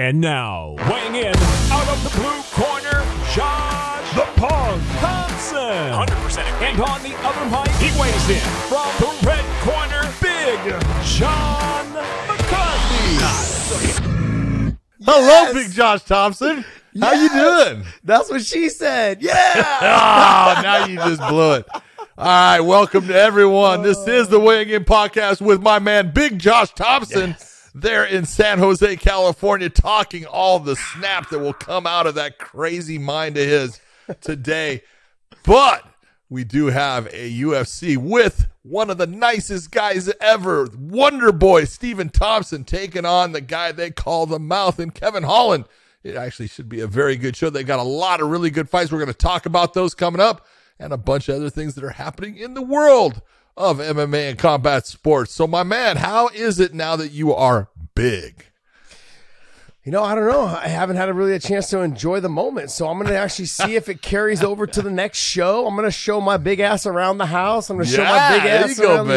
And now, weighing in out of the blue corner, Josh the Punk Thompson. 100% And on the other mic, he weighs in from the red corner, Big John McCarthy. Hello, Yes. Big Josh Thompson. How you doing? That's what she said. Yeah. Oh, now you just blew it. All right, welcome to everyone. This is the Weighing In podcast with my man Big Josh Thompson. There in San Jose, California, talking all the snap that will come out of that crazy mind of his today. But we do have a UFC with one of the nicest guys ever, Wonder Boy Stephen Thompson, taking on the guy they call the Mouth and Kevin Holland. It actually should be a very good show. They got a lot of really good fights. We're going to talk about those coming up and a bunch of other things that are happening in the world of MMA and combat sports. So, my man, how is it now that you are big? You know, I don't know. I haven't had a really a chance to enjoy the moment, so I'm going to actually see if it carries over to the next show. I'm going to show my big ass around the house. I'm going to show my Yeah, big there ass you go, around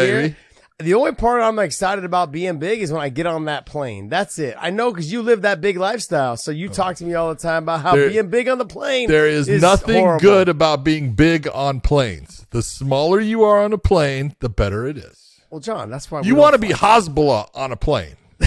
the baby. air. The only part I'm excited about being big is when I get on that plane. That's it. I know because you live that big lifestyle, so you talk to me all the time about how There- being big on the plane. There is, nothing horrible. good about being big on planes. The smaller you are on a plane, the better it is. Well, John, that's why You want to be Hezbollah on a plane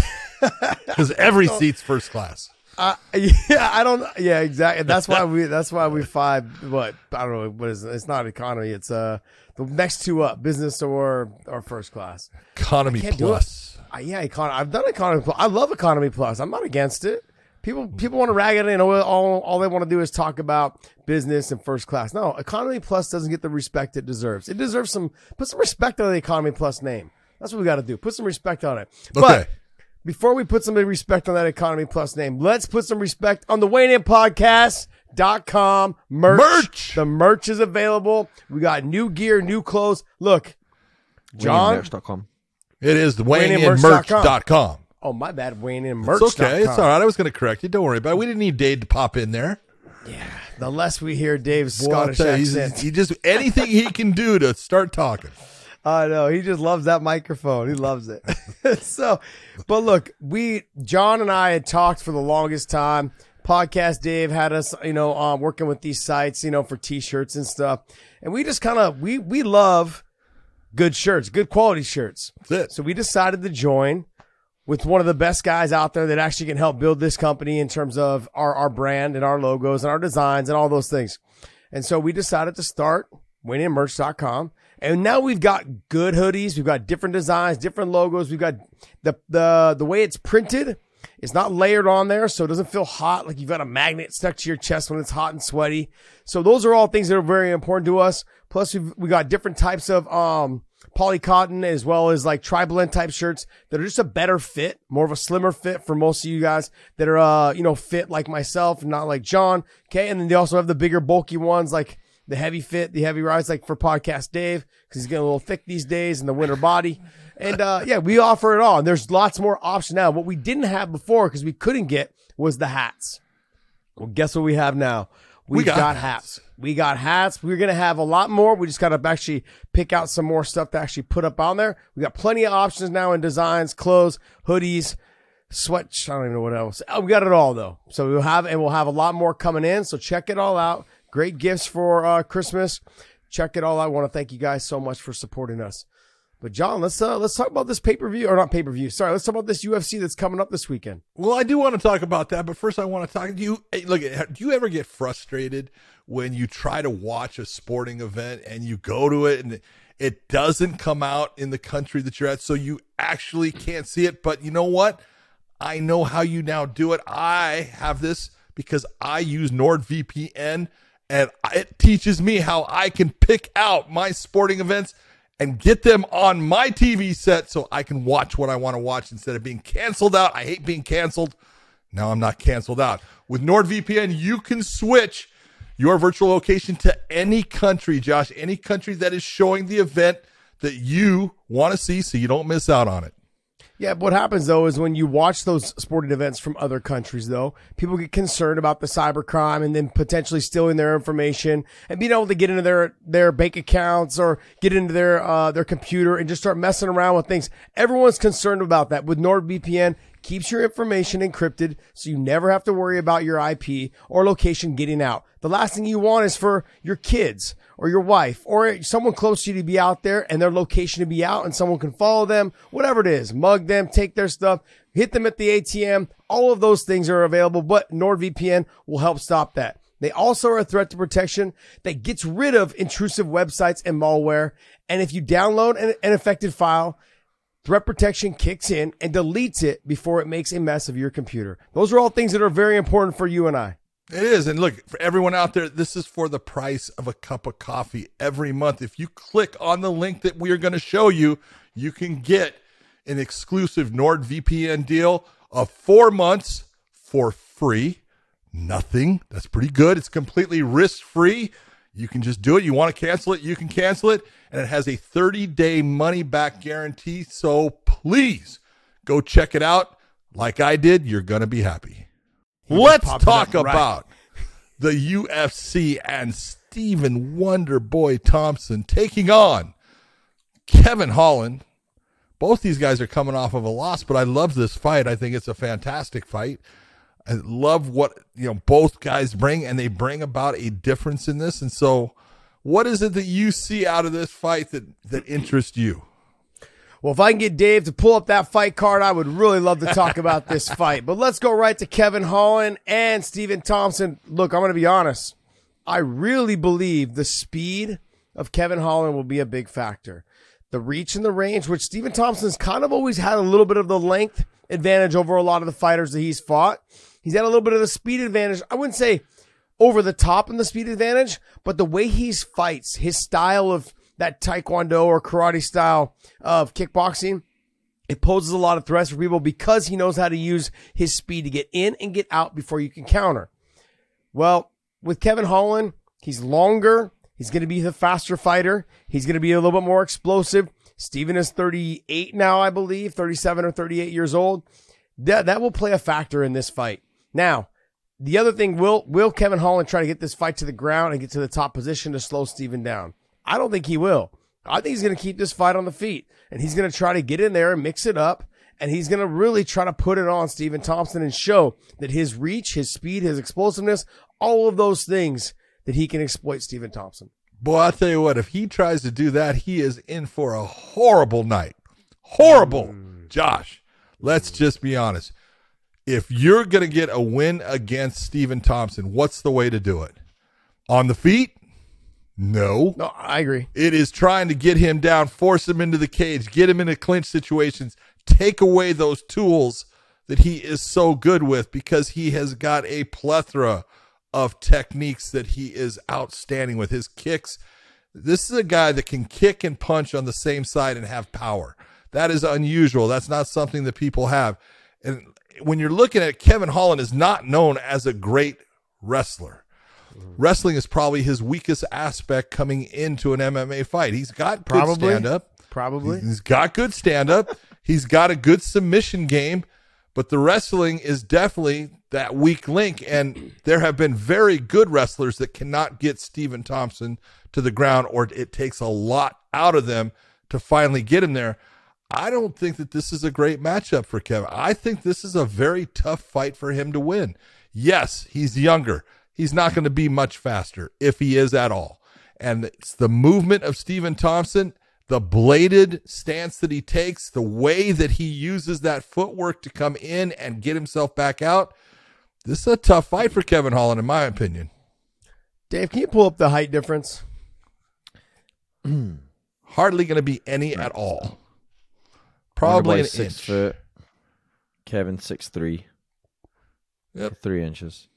because every seat's first class. Uh, yeah, I don't. Yeah, exactly. That's why we. That's why we five. What I don't know. What is? it? It's not economy. It's uh the next two up, business or or first class. Economy can't do it. plus. Uh, yeah, economy. I've done economy. Plus. I love economy plus. I'm not against it. People people want to rag it in. All all, all they want to do is talk about business and first class. No, economy plus doesn't get the respect it deserves. It deserves some. Put some respect on the economy plus name. That's what we got to do. Put some respect on it. But Okay. Before we put some respect on that economy plus name, let's put some respect on the Wayne In Podcast.com merch. Merch. The merch is available. We got new gear, new clothes. Look, John. WayneInMerch.com. It is the WayneInMerch.com. WayneInMerch.com. Oh, my bad. Wayne In It's okay. It's all right. I was going to correct you. Don't worry about it. We didn't need Dave to pop in there. Yeah. The less we hear Dave's Well, I'll Scottish tell you, he's- accent. he just anything he can do to start talking. I know he just loves that microphone. He loves it. so, but look, we John and I had talked for the longest time. Podcast Dave had us, you know, um, working with these sites, you know, for t-shirts and stuff, and we just kind of we we love good shirts, good quality shirts. That's it. So we decided to join with one of the best guys out there that actually can help build this company in terms of our, our brand and our logos and our designs and all those things. And so we decided to start winninmerch.com. And now we've got good hoodies. We've got different designs, different logos. We've got the, the, the way it's printed. It's not layered on there, so it doesn't feel hot like you've got a magnet stuck to your chest when it's hot and sweaty. So those are all things that are very important to us. Plus, we've we got different types of um poly cotton as well as like tri-blend type shirts that are just a better fit, more of a slimmer fit for most of you guys that are uh you know fit like myself, not like John. Okay, and then they also have the bigger bulky ones like the heavy fit, the heavy rise, like for podcast Dave, because he's getting a little thick these days in the winter body. And uh, yeah, we offer it all. And there's lots more options now. What we didn't have before because we couldn't get was the hats. Well, guess what we have now? We've got got, hats. hats. We got hats. We're gonna have a lot more. We just gotta actually pick out some more stuff to actually put up on there. We got plenty of options now in designs, clothes, hoodies, sweat. I don't even know what else. Oh, we got it all though. So we'll have and we'll have a lot more coming in. So check it all out. Great gifts for uh, Christmas. Check it all. I want to thank you guys so much for supporting us. But John, let's uh, let's talk about this pay per view or not pay per view. Sorry, let's talk about this UFC that's coming up this weekend. Well, I do want to talk about that, but first I want to talk. Do you look? Do you ever get frustrated when you try to watch a sporting event and you go to it and it doesn't come out in the country that you're at, so you actually can't see it? But you know what? I know how you now do it. I have this because I use NordVPN, and it teaches me how I can pick out my sporting events and get them on my TV set so I can watch what I want to watch instead of being canceled out. I hate being canceled. Now I'm not canceled out. With NordVPN, you can switch your virtual location to any country, Josh, any country that is showing the event that you want to see so you don't miss out on it. Yeah, what happens though is when you watch those sporting events from other countries, though, people get concerned about the cybercrime and then potentially stealing their information and being able to get into their their bank accounts or get into their uh, their computer and just start messing around with things. Everyone's concerned about that. With NordVPN, keeps your information encrypted so you never have to worry about your IP or location getting out. The last thing you want is for your kids or your wife or someone close to you to be out there and their location to be out and someone can follow them, whatever it is, mug them, take their stuff, hit them at the ATM. All of those things are available, but NordVPN will help stop that. They also are a threat to protection that gets rid of intrusive websites and malware. And if you download an, an affected file, threat protection kicks in and deletes it before it makes a mess of your computer. Those are all things that are very important for you and I. It is. And look, for everyone out there, this is for the price of a cup of coffee every month. If you click on the link that we are going to show you, you can get an exclusive NordVPN deal of four months for free nothing. That's pretty good. It's completely risk free. You can just do it. You want to cancel it, you can cancel it. And it has a 30 day money back guarantee. So please go check it out. Like I did, you're going to be happy. Let's talk right. about the UFC and Stephen Wonder Boy Thompson taking on Kevin Holland. Both these guys are coming off of a loss, but I love this fight. I think it's a fantastic fight. I love what you know both guys bring, and they bring about a difference in this. And so, what is it that you see out of this fight that that interests you? Well, if I can get Dave to pull up that fight card, I would really love to talk about this fight. But let's go right to Kevin Holland and Stephen Thompson. Look, I'm going to be honest. I really believe the speed of Kevin Holland will be a big factor. The reach and the range, which Stephen Thompson's kind of always had a little bit of the length advantage over a lot of the fighters that he's fought. He's had a little bit of the speed advantage. I wouldn't say over the top in the speed advantage, but the way he fights, his style of that taekwondo or karate style of kickboxing, it poses a lot of threats for people because he knows how to use his speed to get in and get out before you can counter. Well, with Kevin Holland, he's longer. He's going to be the faster fighter. He's going to be a little bit more explosive. Steven is 38 now, I believe, 37 or 38 years old. That, that will play a factor in this fight. Now, the other thing, will will Kevin Holland try to get this fight to the ground and get to the top position to slow Steven down? I don't think he will. I think he's going to keep this fight on the feet and he's going to try to get in there and mix it up. And he's going to really try to put it on Stephen Thompson and show that his reach, his speed, his explosiveness, all of those things that he can exploit Stephen Thompson. Boy, I'll tell you what, if he tries to do that, he is in for a horrible night. Horrible. Mm. Josh, let's just be honest if you're going to get a win against Stephen Thompson, what's the way to do it? On the feet? No. No, I agree. It is trying to get him down, force him into the cage, get him into clinch situations, take away those tools that he is so good with because he has got a plethora of techniques that he is outstanding with. His kicks. This is a guy that can kick and punch on the same side and have power. That is unusual. That's not something that people have. And when you're looking at it, Kevin Holland is not known as a great wrestler. Mm-hmm. Wrestling is probably his weakest aspect coming into an MMA fight. He's got good probably, stand up. Probably. He's got good stand up. He's got a good submission game, but the wrestling is definitely that weak link. And there have been very good wrestlers that cannot get Stephen Thompson to the ground, or it takes a lot out of them to finally get him there. I don't think that this is a great matchup for Kevin. I think this is a very tough fight for him to win. Yes, he's younger. He's not going to be much faster if he is at all. And it's the movement of Stephen Thompson, the bladed stance that he takes, the way that he uses that footwork to come in and get himself back out. This is a tough fight for Kevin Holland, in my opinion. Dave, can you pull up the height difference? Hardly going to be any at all. Probably an six inch. foot. Kevin six three. Yep. Three inches.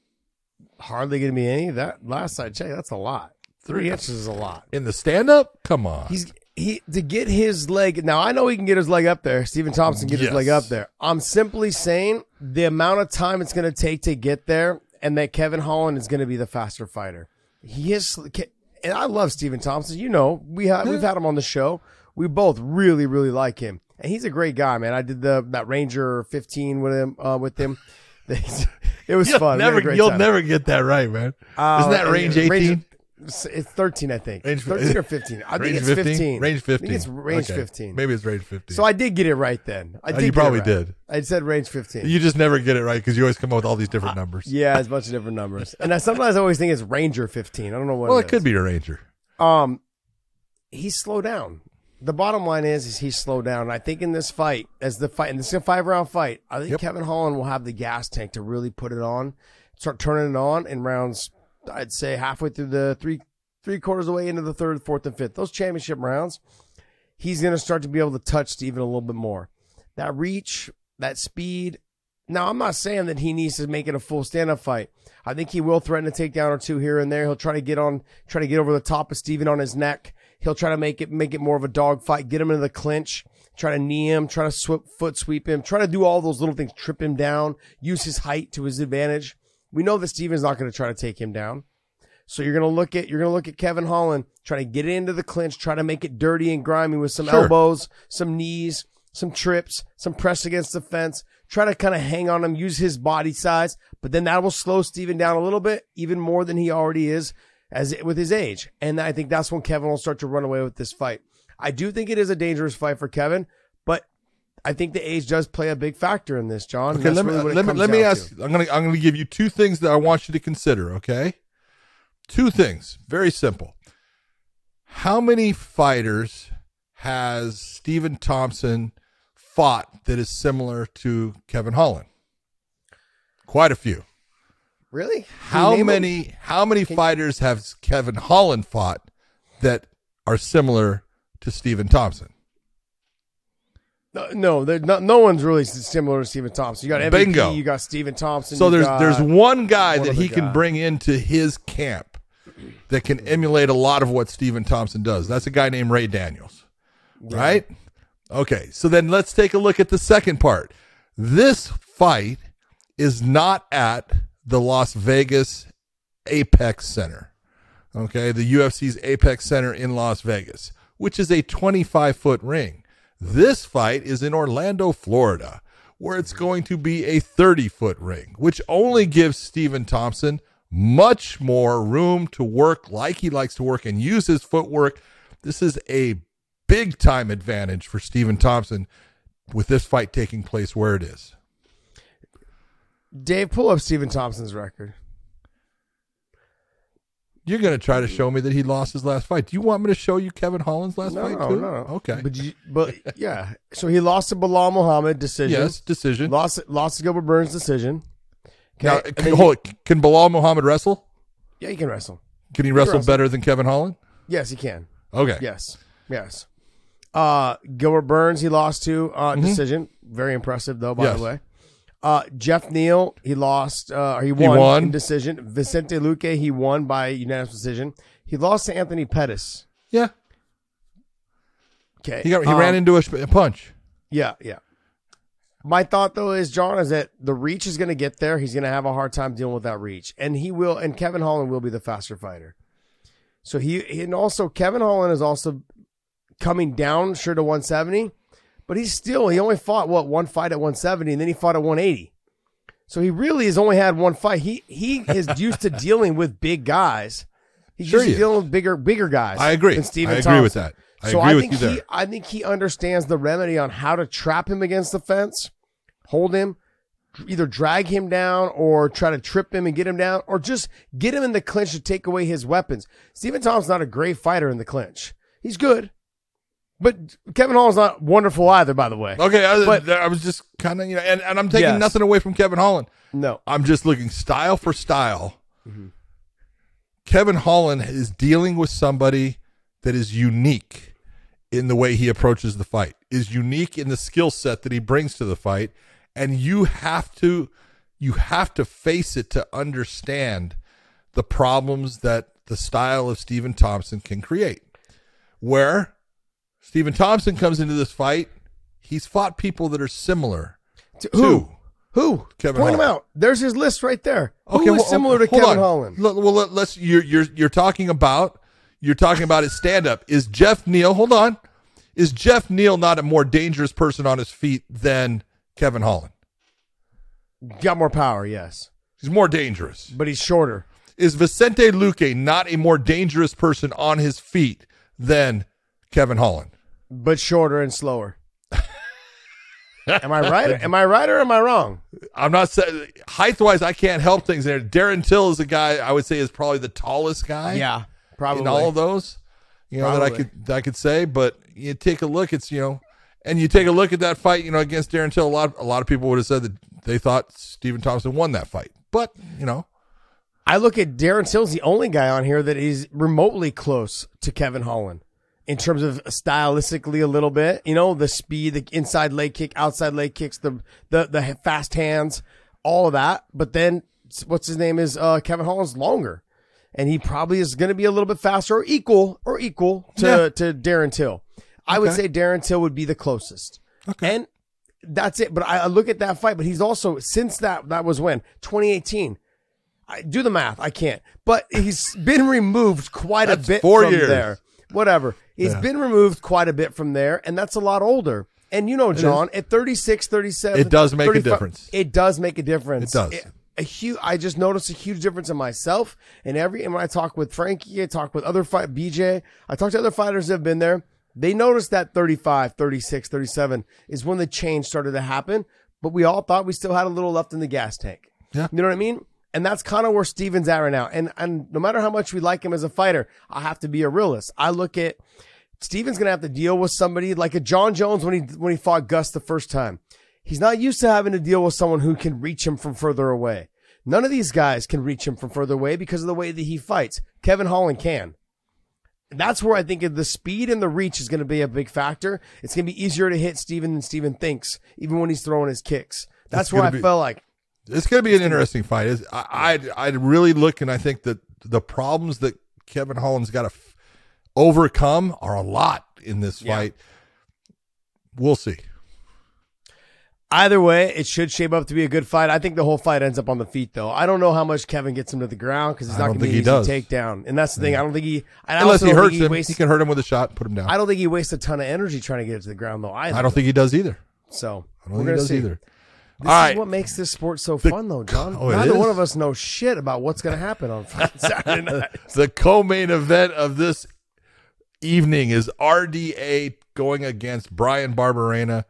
Hardly going to be any. That last I checked, that's a lot. Three inches is a lot. In the stand up? Come on. He's he to get his leg. Now I know he can get his leg up there. Stephen Thompson get yes. his leg up there. I'm simply saying the amount of time it's going to take to get there, and that Kevin Holland is going to be the faster fighter. He is, and I love Stephen Thompson. You know, we have we've had him on the show. We both really really like him and he's a great guy, man. I did the that Ranger 15 with him. Uh, with him, it was you'll fun. Never, you'll time. never get that right, man. Uh, Isn't that Range 18? It's it's 13, I think. Range- 13 or 15. I think it's 15? 15. Range I 15. think it's range Okay. 15. Maybe it's range 15. So I did get it right then. I Oh, did you probably right. did. I said range 15. you just never get it right because you always come up with all these different numbers. yeah, it's a bunch of different numbers. And I sometimes I always think it's Ranger 15. I don't know what well, it it could be a ranger. Um, he's slowed down. The bottom line is, is he's slowed down. I think in this fight, as the fight, and this is a five round fight, I think Yep. Kevin Holland will have the gas tank to really put it on, start turning it on in rounds. I'd say halfway through the three three quarters away into the third, fourth, and fifth. Those championship rounds, he's going to start to be able to touch Steven a little bit more. That reach, that speed. Now, I'm not saying that he needs to make it a full stand up fight. I think he will threaten a takedown or two here and there. He'll try to get on, try to get over the top of Steven on his neck. He'll try to make it, make it more of a dog fight, get him into the clinch, try to knee him, try to sw- foot sweep him, try to do all those little things, trip him down, use his height to his advantage. We know that Steven's not going to try to take him down. So you're gonna look at you're gonna look at Kevin Holland try to get into the clinch, try to make it dirty and grimy with some Sure. elbows, some knees, some trips, some press against the fence. Try to kind of hang on him, use his body size, but then that will slow Steven down a little bit, even more than he already is as with his age. And I think that's when Kevin will start to run away with this fight. I do think it is a dangerous fight for Kevin, but I think the age does play a big factor in this, John. Okay, let me really let me let me ask. to. I'm gonna I'm gonna give you two things that I want you to consider. Okay, two things, very simple. How many fighters has Stephen Thompson fought that is similar to Kevin Holland? Quite a few. Really? How name 'em? many how many fighters has Kevin Holland fought that are similar to Stephen Thompson? No, no, there- no, no one's really similar to Stephen Thompson. You got MVP, Bingo. you got Stephen Thompson. So you there's one guy one that he other can guy. bring into his camp that can emulate a lot of what Stephen Thompson does. That's a guy named Ray Daniels. Right? Okay. So then let's take a look at the second part. This fight is not at the Las Vegas Apex Center. Okay, the UFC's Apex Center in Las Vegas, which is a 25 foot ring. This fight is in Orlando, Florida, where it's going to be a 30 foot ring, which only gives Stephen Thompson much more room to work like he likes to work and use his footwork. This is a big time advantage for Stephen Thompson with this fight taking place where it is. Dave, pull up Stephen Thompson's record. You're going to try to show me that he lost his last fight. Do you want me to show you Kevin Holland's last No, fight no, too? no. Okay. But you, but yeah. So he lost to Belal Muhammad decision. yes, decision. Lost lost to Gilbert Burns decision. Okay. Now, can, hold it. can Belal Muhammad wrestle? yeah, he can wrestle. Can he wrestle wrestle. better than Kevin Holland? Yes, he can. Okay. Yes. Yes. Uh, Gilbert Burns, he lost to uh, decision. Very impressive, though, by Mm-hmm. Yes. the way. Uh, Geoff Neal, he lost, uh, or he won, won. in decision. Vicente Luque, he won by unanimous decision. He lost to Anthony Pettis. Yeah. Okay. He got he Um, ran into a, a punch. Yeah, yeah. My thought though is John is that the reach is going to get there. He's going to have a hard time dealing with that reach, and he will. And Kevin Holland will be the faster fighter. So he and also Kevin Holland is also coming down sure to 170, but he's still he only fought what one fight at 170, and then he fought at 180. So he really has only had one fight. He he is used to dealing with big guys. He's Sure used he to dealing with bigger bigger guys. I agree. Than Stephen I agree with that. I so I think he, there. I think he understands the remedy on how to trap him against the fence, hold him, either drag him down or try to trip him and get him down, or just get him in the clinch to take away his weapons. Stephen Thompson's not a great fighter in the clinch. He's good, but Kevin Hall's not wonderful either. By the way, Okay, I, But- I was just kind of you know, and, and I'm taking Yes. nothing away from Kevin Holland. no, I'm just looking style for style. Kevin Holland is dealing with somebody that is unique in the way he approaches the fight, is unique in the skill set that he brings to the fight, and you have to you have to face it to understand the problems that the style of Stephen Thompson can create. Where Stephen Thompson comes into this fight, he's fought people that are similar To- to who? Who? Kevin Point him out. There's his list right there. Who is well, similar to Kevin on. Holland? Well, let, us you're you're you're talking about you're talking about his stand up. Is Geoff Neal? Hold on. Is Geoff Neal not a more dangerous person on his feet than Kevin Holland? Got more power, yes, He's more dangerous. but he's shorter. Is Vicente Luque not a more dangerous person on his feet than Kevin Holland? but shorter and slower. am I right? Am I right or am I wrong? I'm not saying height wise, I can't help things there. Darren Till is a guy I would say is probably the tallest guy. Yeah, probably. in all of those, you know that I could that I could say. But you take a look, it's you know, and you take a look at that fight, you know, against Darren Till. A lot a lot of people would have said that they thought Stephen Thompson won that fight, but you know, I look at Darren Till's the only guy on here that is remotely close to Kevin Holland in terms of stylistically a little bit. You know, the speed, the inside leg kick, outside leg kicks, the the the fast hands, all of that. But then what's his name is uh, Kevin Holland's longer. And he probably is going to be a little bit faster or equal or equal to, Yeah. to Darren Till. I would say Darren Till would be the closest. Okay. And that's it. But I, I look at that fight, but he's also, since that, that was when? 2018. I do the math. I can't. But he's been removed quite That's a bit four from years. there. Whatever. He's Yeah. been removed quite a bit from there, and that's a lot older. And you know, John, at 36, 37, It does make a difference. It does make a difference. It does. a huge. I just noticed a huge difference in myself and every. And when I talk with Frankie, I talk with other fight BJ. I talk to other fighters that have been there. They noticed that 35, 36, 37 is when the change started to happen. But we all thought we still had a little left in the gas tank. Yeah. You know what I mean? And that's kind of where Steven's at right now. And and no matter how much we like him as a fighter, I have to be a realist. I look at Steven's gonna have to deal with somebody like a Jon Jones when he when he fought Gus the first time. He's not used to having to deal with someone who can reach him from further away. None of these guys can reach him from further away because of the way that he fights. Kevin Holland can. That's where I think the speed and the reach is going to be a big factor. It's going to be easier to hit Steven than Steven thinks, even when he's throwing his kicks. That's where I be- felt like it's going to be an interesting fight. It's- I I I really look and I think that the problems that Kevin Holland's got to f- overcome are a lot in this Yeah. fight. We'll see. Either way, it should shape up to be a good fight. I think the whole fight ends up on the feet, though. I don't know how much Kevin gets him to the ground because it's not going to be an easy does. takedown. And that's the thing. I don't think he. I Unless he don't hurts he him, wastes- he can hurt him with a shot, put him down. I don't think he wastes a ton of energy trying to get it to the ground, though. Either. I don't think he does either. so. I don't think he does see. either. This All right. is what makes this sport so fun, though, John. Oh, Neither one of us knows shit about what's going to happen on Saturday night. the co-main event of this evening is RDA going against Bryan Barberena.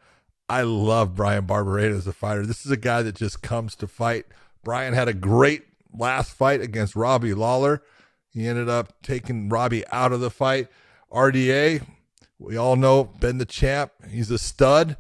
I love Bryan Barberena as a fighter. This is a guy that just comes to fight. Bryan had a great last fight against Robbie Lawler. He ended up taking Robbie out of the fight. RDA, we all know, been the champ. He's a stud.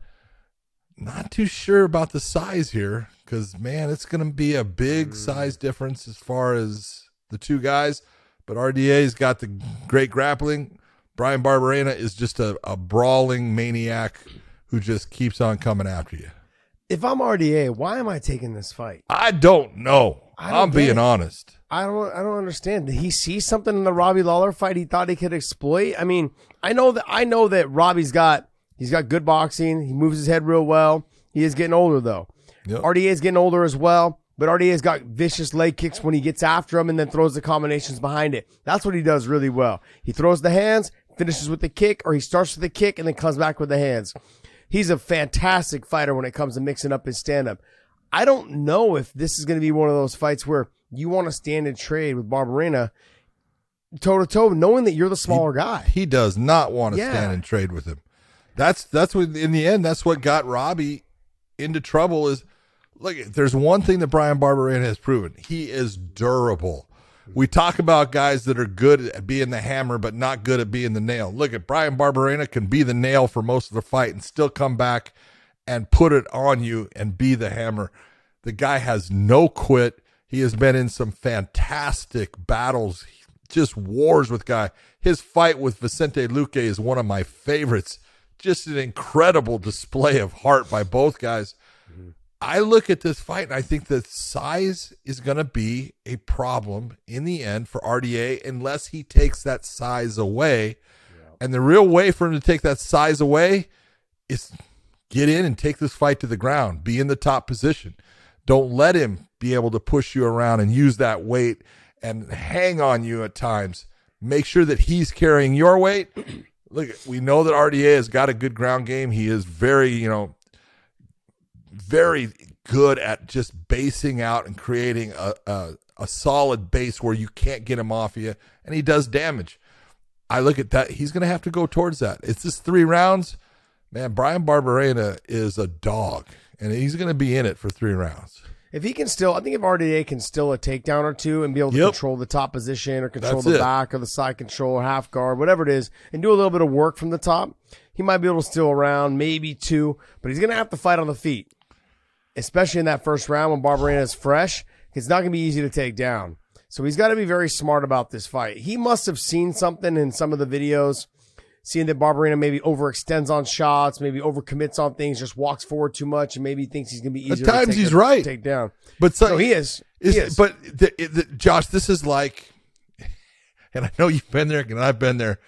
Not too sure about the size here because, man, it's going to be a big mm. size difference as far as the two guys. But RDA's got the great grappling. Bryan Barberena is just a, a brawling maniac who just keeps on coming after you. If I'm RDA, why am I taking this fight? I don't know. I I'm being it. honest. I don't. I don't understand. Did he see something in the Robbie Lawler fight he thought he could exploit? I mean, I know that. I know that Robbie's got. He's got good boxing. He moves his head real well. He is getting older though. Yep. RDA is getting older as well. But RDA's got vicious leg kicks when he gets after him and then throws the combinations behind it. That's what he does really well. He throws the hands, finishes with the kick, or he starts with the kick and then comes back with the hands. He's a fantastic fighter when it comes to mixing up his stand up. I don't know if this is going to be one of those fights where you want to stand and trade with Barberena toe to toe, knowing that you're the smaller guy. He does not want to Yeah. stand and trade with him. That's that's what in the end that's what got Robbie into trouble is look there's one thing that Bryan Barberena has proven. He is durable. We talk about guys that are good at being the hammer but not good at being the nail. Look at Bryan Barberena can be the nail for most of the fight and still come back and put it on you and be the hammer. The guy has no quit. He has been in some fantastic battles, just wars with guy. His fight with Vicente Luque is one of my favorites. Just an incredible display of heart by both guys. I look at this fight and I think that size is going to be a problem in the end for RDA unless he takes that size away. And the real way for him to take that size away is get in and take this fight to the ground, be in the top position. Don't let him be able to push you around and use that weight and hang on you at times. Make sure that he's carrying your weight. Look, we know that RDA has got a good ground game. He is very, you know, very good at just basing out and creating a, a, a solid base where you can't get him off you, and he does damage. I look at that. He's going to have to go towards that. It's just three rounds. Man, Bryan Barberena is a dog, and he's going to be in it for three rounds. If he can still, I think if RDA can still a takedown or two and be able to Yep. control the top position or control That's the it. back or the side control or half guard, whatever it is, and do a little bit of work from the top, he might be able to steal a round, maybe two, but he's going to have to fight on the feet, especially in that first round when Barberena is fresh. It's not going to be easy to take down. So he's got to be very smart about this fight. He must have seen something in some of the videos, seeing that Barberena maybe overextends on shots, maybe overcommits on things, just walks forward too much, and maybe thinks he's going to be easier. to times take he's a- right. Take down. But so No, he is. Is, he is. But the, the, Josh, this is like, and I know you've been there, and I've been there.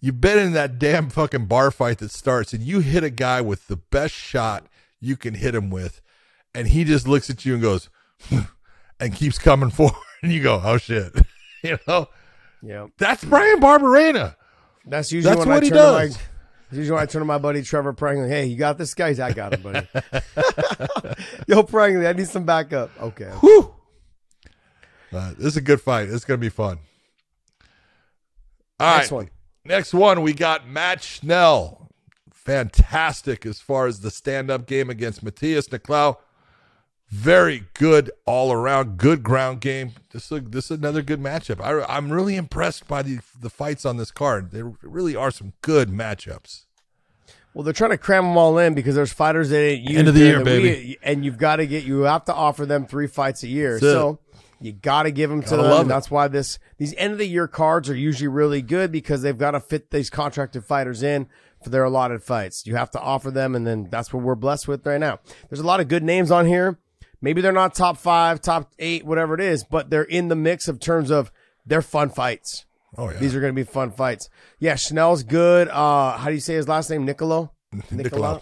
You've been in that damn fucking bar fight that starts, and you hit a guy with the best shot you can hit him with, and he just looks at you and goes, and keeps coming forward, and you go, oh shit, you know, yeah, that's Bryan Barberena. That's usually That's when what I he turn to my. does. Usually when I turn to my buddy Trevor Prangley. Hey, you got this guy? He's, I got him, buddy. Yo, Prangley, I need some backup. Okay. Whew. Uh, this is a good fight. It's going to be fun. All Next right. one. Next one, we got Matt Schnell. Fantastic as far as the stand up game against Matheus Nicolau. Very good all around, good ground game. This is, this is another good matchup. I, I'm really impressed by the, the fights on this card. There really are some good matchups. Well, they're trying to cram them all in because there's fighters that ain't End of the year, that we- baby. and you've got to get you have to offer them three fights a year. That's it. so you got to give them to Gotta them. love and it. that's why this these end of the year cards are usually really good because they've got to fit these contracted fighters in for their allotted fights. You have to offer them, and then that's what we're blessed with right now. There's a lot of good names on here. Maybe they're not top five, top eight, whatever it is, but they're in the mix of terms of they're fun fights. Oh, yeah. These are going to be fun fights. Yeah, Schnell's good. Uh, how do you say his last name? Nicolo? Nicolau.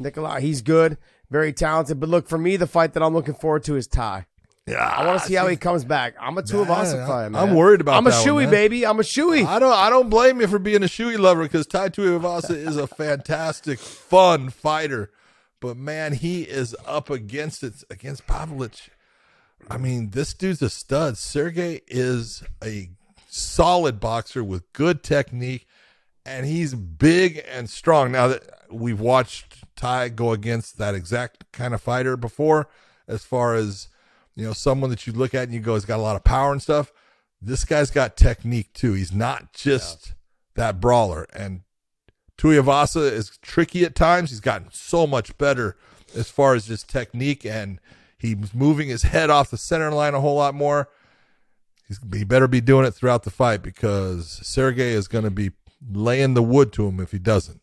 Nicolau. He's good. Very talented. But look, for me, the fight that I'm looking forward to is Ty. yeah, I want to see how he comes back. I'm a Tuivasa Yeah, fan, man. I'm worried about I'm a shoey, baby. I'm a shoey. I don't I don't blame you for being a shoey lover because Tai Tuivasa is a fantastic, fun fighter. But man, he is up against it against Pavlich. I mean, this dude's a stud. Sergey is a solid boxer with good technique, and he's big and strong. Now that we've watched Ty go against that exact kind of fighter before, as far as you know, someone that you look at and you go, he's got a lot of power and stuff. This guy's got technique too. He's not just that brawler. And Tuivasa is tricky at times. He's gotten so much better as far as just technique, and he's moving his head off the center line a whole lot more. He's, he better be doing it throughout the fight because Sergey is going to be laying the wood to him if he doesn't.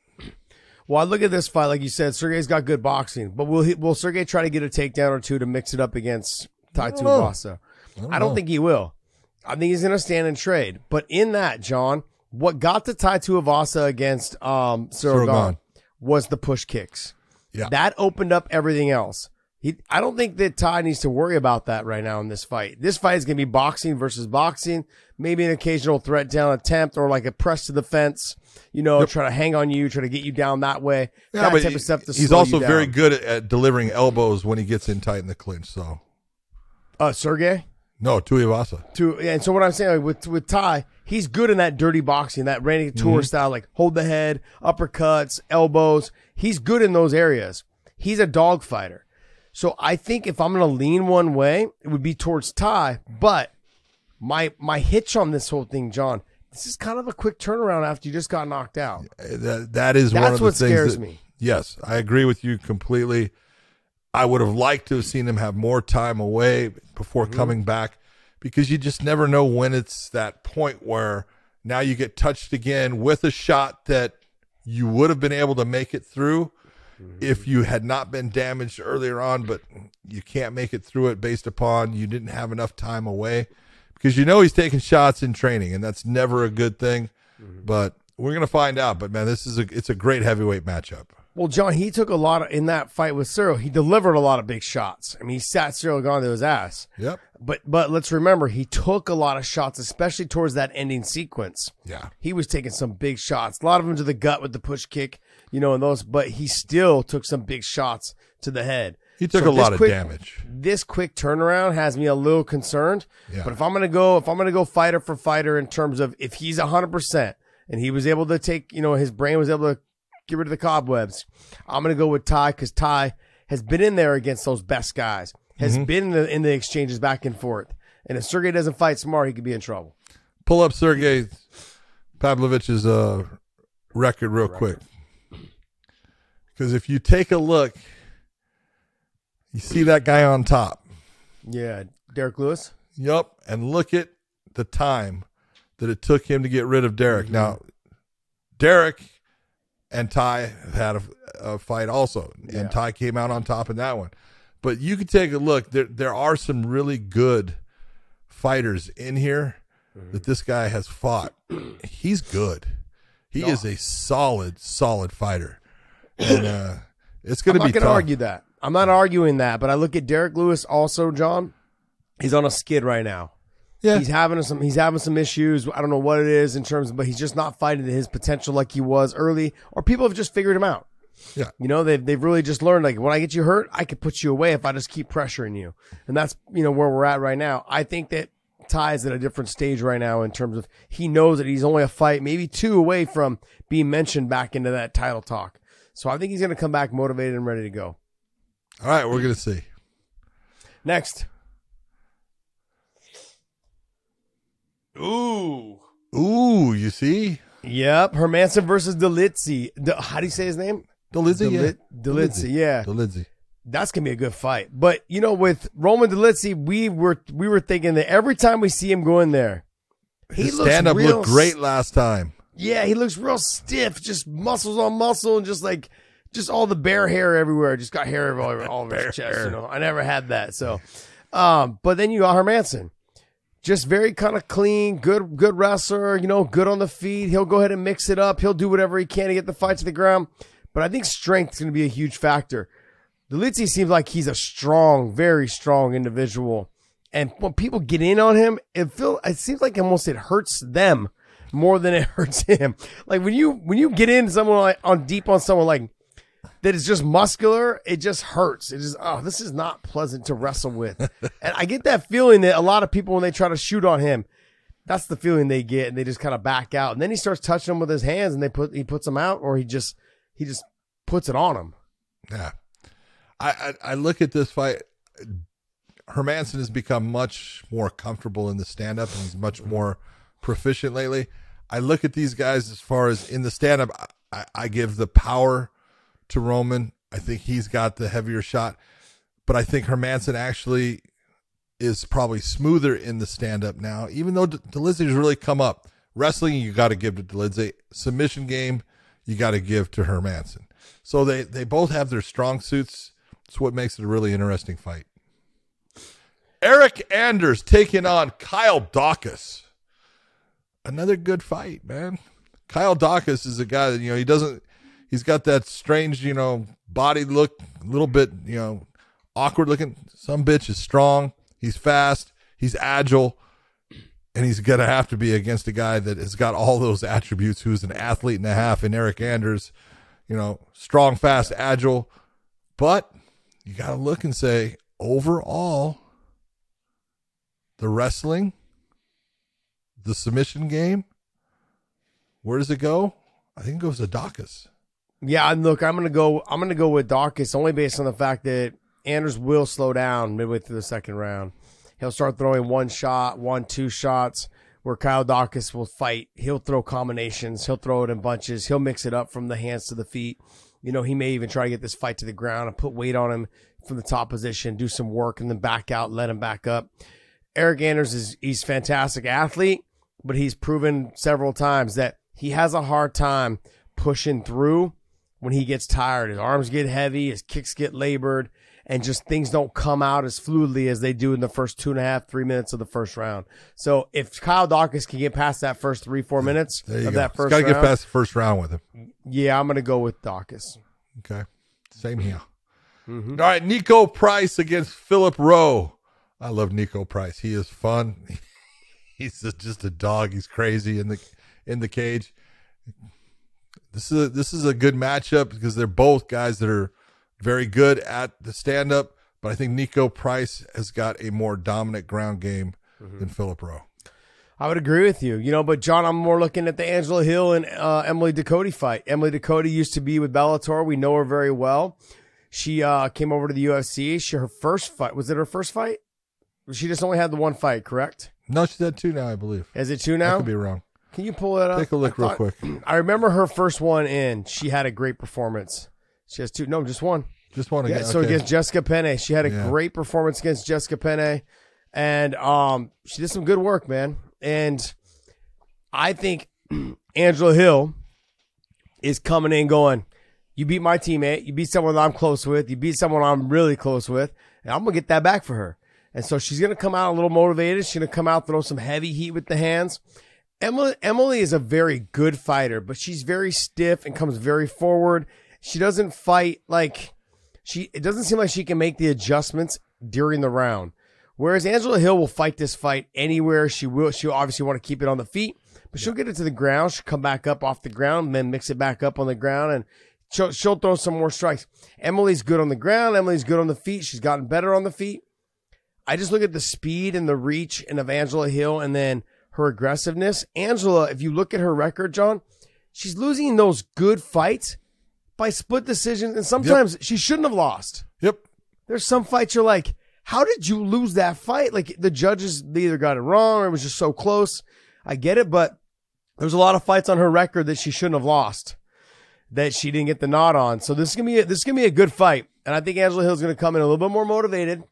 Well, I look at this fight, like you said, Sergey's got good boxing, but will he, will Sergey try to get a takedown or two to mix it up against Tai don't I don't, think he will. I think he's going to stand and trade. But in that, John, what got to Tai Tuivasa against um, Cyril Cyril Gane Gane. was the push kicks. Yeah. That opened up everything else. He, I don't think that Ty needs to worry about that right now in this fight. This fight is going to be boxing versus boxing, maybe an occasional threat down attempt or like a press to the fence, you know, try to hang on you, try to get you down that way. Yeah, that type of stuff to he's also very good at, at delivering elbows when he gets in tight in the clinch. So Uh, Sergey? No, Tuivasa. to and so what I'm saying like, with with Ty, he's good in that dirty boxing, that Randy Couture Mm-hmm. style, like hold the head, uppercuts, elbows. He's good in those areas. He's a dog fighter. So I think if I'm gonna lean one way, it would be towards Ty. But my my hitch on this whole thing, John, this is kind of a quick turnaround after you just got knocked out. That that is one That's of the what things that- me. Yes, I agree with you completely. I would have liked to have seen him have more time away before Mm-hmm. coming back because you just never know when it's that point where now you get touched again with a shot that you would have been able to make it through if you had not been damaged earlier on, but you can't make it through it based upon you didn't have enough time away because you know he's taking shots in training and that's never a good thing. But we're gonna find out. But man, this is a it's a great heavyweight matchup. Well, John, he took a lot of, in that fight with Cyril. He delivered a lot of big shots. I mean, he sat Cyril Gane to his ass. Yep. But but let's remember he took a lot of shots, especially towards that ending sequence. Yeah. He was taking some big shots, a lot of them to the gut with the push kick, you know, and those. But he still took some big shots to the head. He took So a lot of quick- damage. This quick turnaround has me a little concerned. Yeah. But if I'm gonna go, if I'm gonna go fighter for fighter in terms of if he's hundred percent and he was able to take, you know, his brain was able to get rid of the cobwebs, I'm gonna go with Ty because Ty has been in there against those best guys, has Mm-hmm. been in the, in the exchanges back and forth. And if Sergey doesn't fight smart, he could be in trouble. Pull up Sergey Pavlovich's uh, record real quick. Because if you take a look, you see that guy on top. Yeah, Derrick Lewis. Yup. And look at the time that it took him to get rid of Derrick. Now, Derrick and Ty had a, a fight also, Yeah. and Ty came out on top in that one. But you could take a look. There, there are some really good fighters in here that this guy has fought. He's good. He is a solid, solid fighter, and uh, it's going I'm to not be going to argue that. I'm not arguing that, but I look at Derrick Lewis also, John. He's on a skid right now. Yeah, He's having some he's having some issues. I don't know what it is in terms of but he's just not fighting to his potential like he was early or people have just figured him out. Yeah. You know, they've they've really just learned like when I get you hurt, I could put you away if I just keep pressuring you. And that's, you know, where we're at right now. I think that Ty is at a different stage right now in terms of he knows that he's only a fight, maybe two away from being mentioned back into that title talk. So I think he's gonna come back motivated and ready to go. all right. We're going to see. Next. Ooh. Ooh, you see, Yep. Hermansson versus Delitzi. De, how do you say his name? Delizzi, yeah, Delit- yeah. Delizzi. That's gonna be a good fight. But you know, with Roman Delitzi, we were we were thinking that every time we see him go in there, he His looks stand up real looked great last time. Yeah, he looks real stiff, just muscles on muscle, and just like just all the bear hair everywhere. Just got hair all over, all over his chest. You know, I never had that. So, um, but then you got Hermansson, just very kind of clean, good, good wrestler. You know, good on the feet. He'll go ahead and mix it up. He'll do whatever he can to get the fight to the ground. But I think strength is going to be a huge factor. Delizzi seems like he's a strong, very strong individual. And when people get in on him, it feel it seems like almost it hurts them more than it hurts him. Like when you when you get in someone like on deep on someone like that is just muscular, it just hurts. It is oh, this is not pleasant to wrestle with. and I get that feeling that a lot of people when they try to shoot on him, that's the feeling they get, and they just kind of back out. And then he starts touching them with his hands, and they put he puts them out, or he just he just puts it on them. Yeah. I, I, I look at this fight. Hermansson has become much more comfortable in the stand up and he's much more proficient lately. I look at these guys as far as in the stand up, I, I give the power to Roman. I think he's got the heavier shot, but I think Hermansson actually is probably smoother in the stand up now, even though Delizzi has really come up. Wrestling, you got to give to Delizzi. Submission game, you got to give to Hermansson. So they, they both have their strong suits. It's what makes it a really interesting fight. Eryk Anders taking on Kyle Daukaus. Another good fight, man. Kyle Daukaus is a guy that, you know, he doesn't, he's got that strange, you know, body look, a little bit, you know, awkward looking. Some bitch is strong. He's fast. He's agile. And he's going to have to be against a guy that has got all those attributes, who's an athlete and a half in Eryk Anders, you know, strong, fast, agile. But you got to look and say, overall, the wrestling, the submission game, where does it go? I think it goes to Daukaus. Yeah, and look, I'm gonna go. I'm gonna go with Daukaus only based on the fact that Anders will slow down midway through the second round. He'll start throwing one shot, one two shots. Where Kyle Daukaus will fight, he'll throw combinations. He'll throw it in bunches. He'll mix it up from the hands to the feet. You know, he may even try to get this fight to the ground and put weight on him from the top position, do some work, and then back out, let him back up. Eryk Anders is he's fantastic athlete, but he's proven several times that he has a hard time pushing through when he gets tired. His arms get heavy, his kicks get labored, and just things don't come out as fluidly as they do in the first two and a half, three minutes of the first round. So if Kyle Daukaus can get past that first three, four minutes of go. that first round, Got to get past the first round with him. yeah, I'm gonna go with Daukaus. Okay. Same here. Mm-hmm. All right. Niko Price against Philip Rowe. I love Niko Price. He is fun. He's just- just a dog. He's crazy in the in the cage. This is a, this is a good matchup because they're both guys that are very good at the stand up, but I think Niko Price has got a more dominant ground game than Philip Rowe. I would agree with you, you know, but John, I'm more looking at the Angela Hill and uh, Emily Ducote fight. Emily Ducote used to be with Bellator. We know her very well. She uh, came over to the UFC. She her first fight was it her first fight? She just only had the one fight, correct? No, she's had two now, I believe. Is it two I now? could be wrong. Can you pull that up? Take a look I real thought- quick. I remember her first one in. She had a great performance. She has two. No, just one. Just one. to Yeah, so okay. against Jessica Penne, she had a Yeah. great performance against Jessica Penne, and um, she did some good work, man. And I think Angela Hill is coming in going, you beat my teammate, you beat someone that I'm close with, you beat someone I'm really close with, and I'm gonna get that back for her. And so she's gonna come out a little motivated. She's gonna come out throw some heavy heat with the hands. Emily Emily is a very good fighter, but she's very stiff and comes very forward. She doesn't fight like she it doesn't seem like she can make the adjustments during the round. Whereas Angela Hill will fight this fight anywhere she will. She'll obviously want to keep it on the feet, but she'll get it to the ground. She'll come back up off the ground, then mix it back up on the ground, and she'll, she'll throw some more strikes. Emily's good on the ground. Emily's good on the feet. She's gotten better on the feet. I just look at the speed and the reach and of Angela Hill, and then her aggressiveness. Angela, if you look at her record, John, she's losing those good fights by split decisions, and sometimes she shouldn't have lost. Yep. There's some fights you're like, how did you lose that fight? Like the judges they either got it wrong or it was just so close. I get it, but there's a lot of fights on her record that she shouldn't have lost, that she didn't get the nod on. So this is gonna be a, this is gonna be a good fight, and I think Angela Hill's gonna come in a little bit more motivated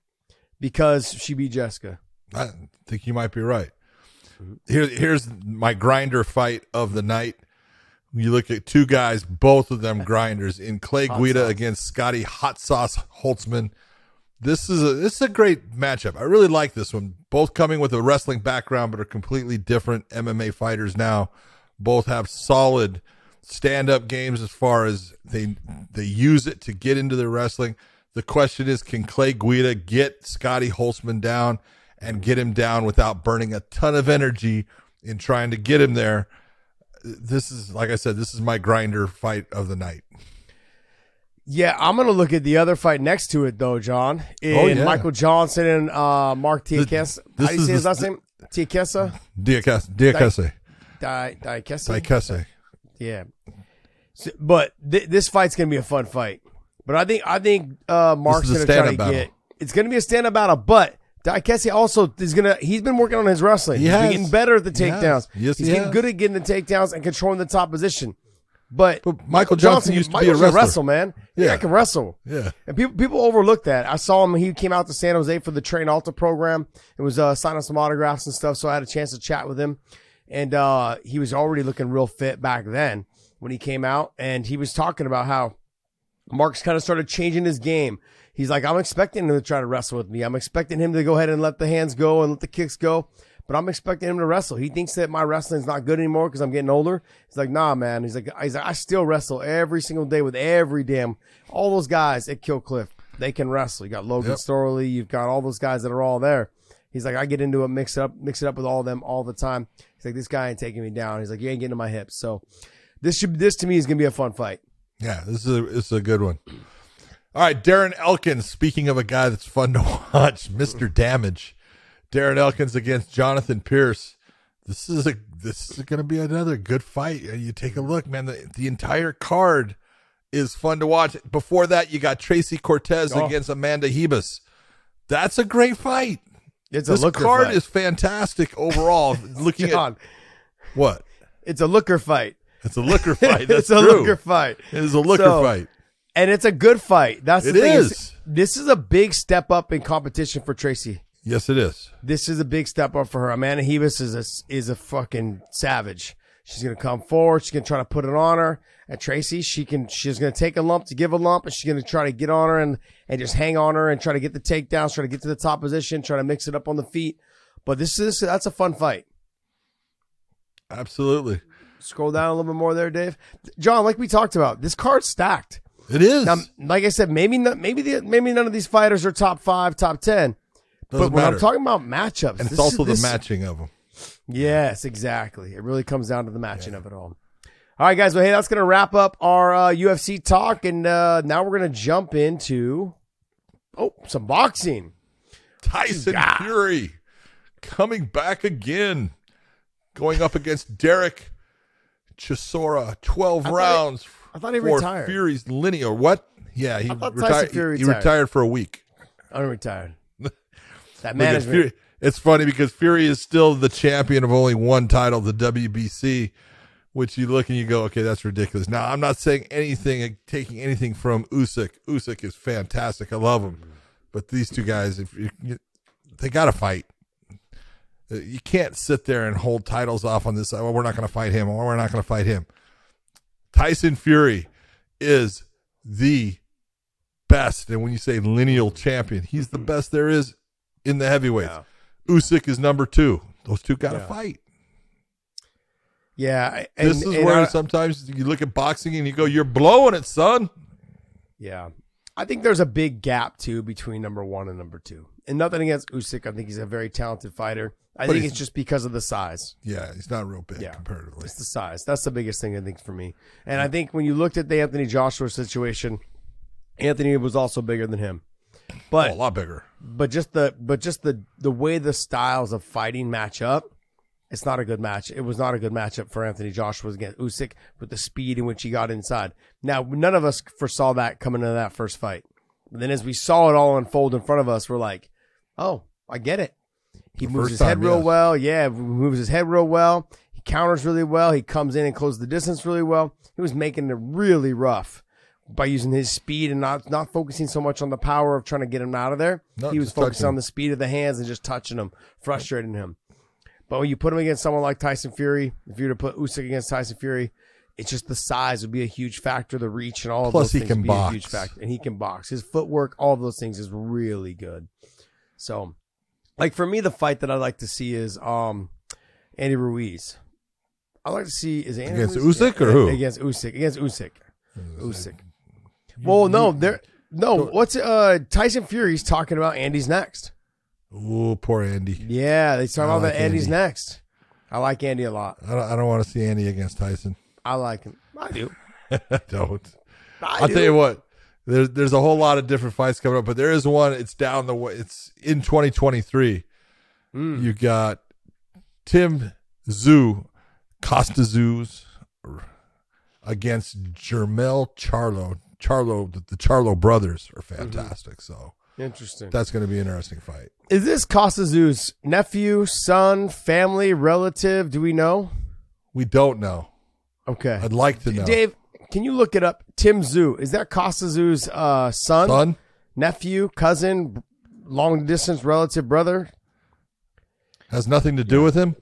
because she beat Jessica. I think you might be right. Here, here's my grinder fight of the night. You look at two guys, both of them grinders in Clay Guida against Scotty Hot Sauce Holtzman. This is a this is a great matchup. I really like this one. Both coming with a wrestling background, but are completely different MMA fighters now. Both have solid stand up games as far as they they use it to get into their wrestling. The question is, can Clay Guida get Scotty Holtzman down and get him down without burning a ton of energy in trying to get him there? This is like I said, this is my grinder fight of the night. Yeah, I'm gonna look at the other fight next to it though, John. In Oh, yeah. Michael Johnson and uh, Mark Tiakesa. How do you say his last name? Tiakesa? Diakiese, Diakiese? Diakiese. Yeah. So, but th- this fight's gonna be a fun fight. But I think I think uh, Mark's gonna try to battle. get. It's gonna be a stand up battle, but Diakiese also is gonna. He's been working on his wrestling. He He's getting better at the He takedowns. Yes, he's he getting has. good at getting the takedowns and controlling the top position. But, But Michael Johnson used to be a wrestler. wrestle, man. Yeah, Yeah. I can wrestle. Yeah. And people people overlook that. I saw him. He came out to San Jose for the Train Alta program. It was uh, signing some autographs and stuff. So I had a chance to chat with him, and uh, he was already looking real fit back then when he came out. And he was talking about how Mark's kind of started changing his game. He's like, I'm expecting him to try to wrestle with me. I'm expecting him to go ahead and let the hands go and let the kicks go. But I'm expecting him to wrestle. He thinks that my wrestling's not good anymore because I'm getting older. He's like, nah, man. He's like, he's like, I still wrestle every single day with every damn all those guys at Kill Cliff. They can wrestle. You got Logan Yep. Storley. You've got all those guys that are all there. He's like, I get into it, mix it up, mix it up with all of them all the time. He's like, this guy ain't taking me down. He's like, you ain't getting to my hips. So this should, this to me is gonna be a fun fight. Yeah, this is a, this is a good one. All right, Darren Elkins. Speaking of a guy that's fun to watch, Mister Damage. Darren Elkins against Jonathan Pearce. This is a this is going to be another good fight. Uh, you take a look, man. The, the entire card is fun to watch. Before that, you got Tracy Cortez Oh. against Amanda Ribas. That's a great fight. It's This a looker card fight. is fantastic overall. Looking John, at what? it's a looker fight. It's a looker fight. That's it's a true. looker fight. It is a looker So, fight. And it's a good fight. That's the It thing. is. this is a big step up in competition for Tracy. Yes, it is. This is a big step up for her. Amanda Ribas is a, is a fucking savage. She's gonna come forward. She's gonna try to put it on her. And Tracy, she can. She's gonna take a lump to give a lump, and she's gonna try to get on her and and just hang on her and try to get the takedowns, try to get to the top position, try to mix it up on the feet. But this is that's a fun fight. Absolutely. Scroll down a little bit more there, Dave. John, like we talked about, this card's stacked. It is. Now, like I said, maybe not, maybe the, maybe none of these fighters are top five, top ten. Doesn't but when matter. I'm talking about matchups, and it's also is- this- the matching of them. Yes, exactly. It really comes down to the matching of it all. All right, guys. Well, hey, that's going to wrap up our uh, UFC talk. And uh, now we're going to jump into, oh, some boxing. Tyson Fury coming back again, going up against Derek Chisora. Twelve rounds. I thought he for retired. Fury's lineal. What? Yeah, he thought Tyson retired. He, he retired. retired for a week. I'm retired. That management. Fury. It's funny because Fury is still the champion of only one title, the WBC, which you look and you go, okay, that's ridiculous. Now, I'm not saying anything, taking anything from Usyk. Usyk is fantastic. I love him. But these two guys, if you, you, they got to fight. Uh, You can't sit there and hold titles off on this. Side. Well, we're not going to fight him. Or we're not going to fight him. Tyson Fury is the best. And when you say lineal champion, he's the best there is in the heavyweights. Yeah. Usyk is number two. Those two got to Yeah. fight. Yeah. And, this is where I- sometimes you look at boxing and you go, "You're blowing it, son." Yeah. I think there's a big gap too between number one and number two. And nothing against Usyk. I think he's a very talented fighter. I But think it's just because of the size. Yeah, he's not real big Yeah. comparatively. It's the size. That's the biggest thing I think for me. And I think when you looked at the Anthony Joshua situation, Anthony was also bigger than him. But Oh, a lot bigger. but just the but just the the way the styles of fighting match up, it's not a good match. It was not a good matchup for Anthony Joshua against Usyk with the speed in which he got inside. Now none of us foresaw that coming into that first fight. But then as we saw it all unfold in front of us, we're like, oh, I get it. He The moves his head real yes. well. Yeah, moves his head real well. He counters really well. He comes in and closes the distance really well. He was making it really rough by using his speed and not not focusing so much on the power of trying to get him out of there. No, he was focusing on the speed of the hands and just touching him, frustrating him. But when you put him against someone like Tyson Fury, if you were to put Usyk against Tyson Fury, it's just the size would be a huge factor, the reach and all of Plus those things would be box. a huge factor. And he can box. His footwork, all of those things is really good. So, like for me, the fight that I'd like to see is um Andy Ruiz. I'd like to see is Andy Against Ruiz? Usyk or who? Against Usyk. Against Usyk. Usyk. Well, no, there. No, what's uh Tyson Fury's talking about? Andy's next. Oh, poor Andy. Yeah, they talking I about like that Andy's Andy. next. I like Andy a lot. I don't, I don't want to see Andy against Tyson. I like him. I do. don't. I I'll do. tell you what. There's there's a whole lot of different fights coming up, but there is one. It's down the way. It's in 2023. Mm. You got Tim Tszyu, Kostya Tszyu's against Jermel Charlo. Charlo, the, the Charlo brothers are fantastic. So Interesting. that's going to be an interesting fight. Is this Kostya Tszyu's nephew, son, family, relative? Do we know? We don't know. Okay. I'd like to know. Dave, can you look it up? Tim Tszyu. Is that Kostya Tszyu's uh, son, Son, nephew, cousin, long distance relative, brother? has nothing to do with him.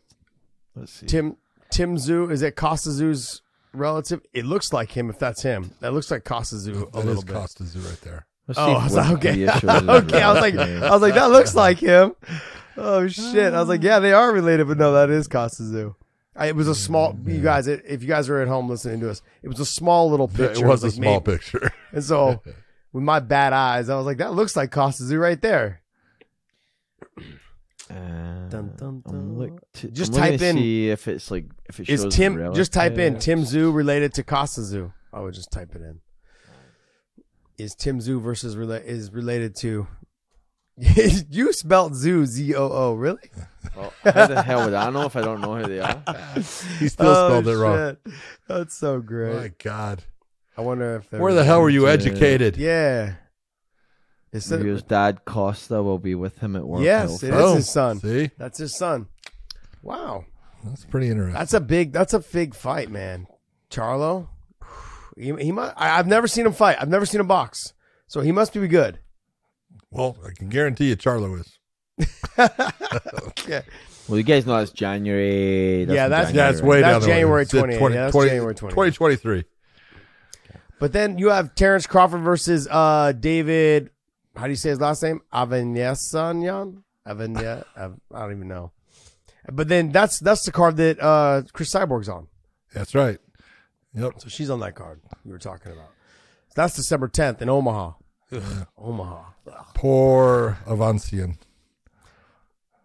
Let's see. Tim Tim Tszyu. Is it Kostya Tszyu's relative? It looks like him. If that's him, that looks like Kostya Tszyu a That little is bit. Kostya Tszyu right there. Let's Oh, see I was like, okay, Wikipedia shows it okay. I was like. I was like, that looks like him. Oh shit! I was like, yeah, they are related, but no, that is Kostya Tszyu. I, it was a small. You guys, it, if you guys are at home listening to us, it was a small little picture. It was a like small maybe- picture. And so, with my bad eyes, I was like, that looks like Kostya Tszyu right there. Uh, Dun, dun, dun. look to, Just I'm type in- See if it's like if it Is shows Tim? Just type in. Tim Tszyu related to Kostya Tszyu. I would just type it in. Is Tim Tszyu versus rela- is related to? you spelled zoo Z O O really? Oh, well, how the hell would I I don't know if I don't know who they are? He still Oh, spelled it wrong. shit. That's so great. My God. I wonder if they're Where the hell were you educated? Yeah. Is it, His dad Kostya will be with him at work. Yes, Health. it is oh, his son. See? That's his son. Wow, That's pretty interesting. that's a big. That's a big fight, man. Charlo, he, he might. I, I've never seen him fight. I've never seen him box, so he must be good. well, I can guarantee you Charlo is. Yeah, Well, you guys know that's January. Yeah, in that's- Yeah, it's way That's down the way. January It's at 20th. Yeah, that's January 20th. 2023. but then you have Terrence Crawford versus uh David. How do you say his last name? Avanyasanyan. Avanya. I don't even know. But then that's that's the card that uh Cris Cyborg's on. That's right. Yep. So she's on that card we were talking about. So that's December 10th in Omaha. Omaha. Ugh. Poor Avancian.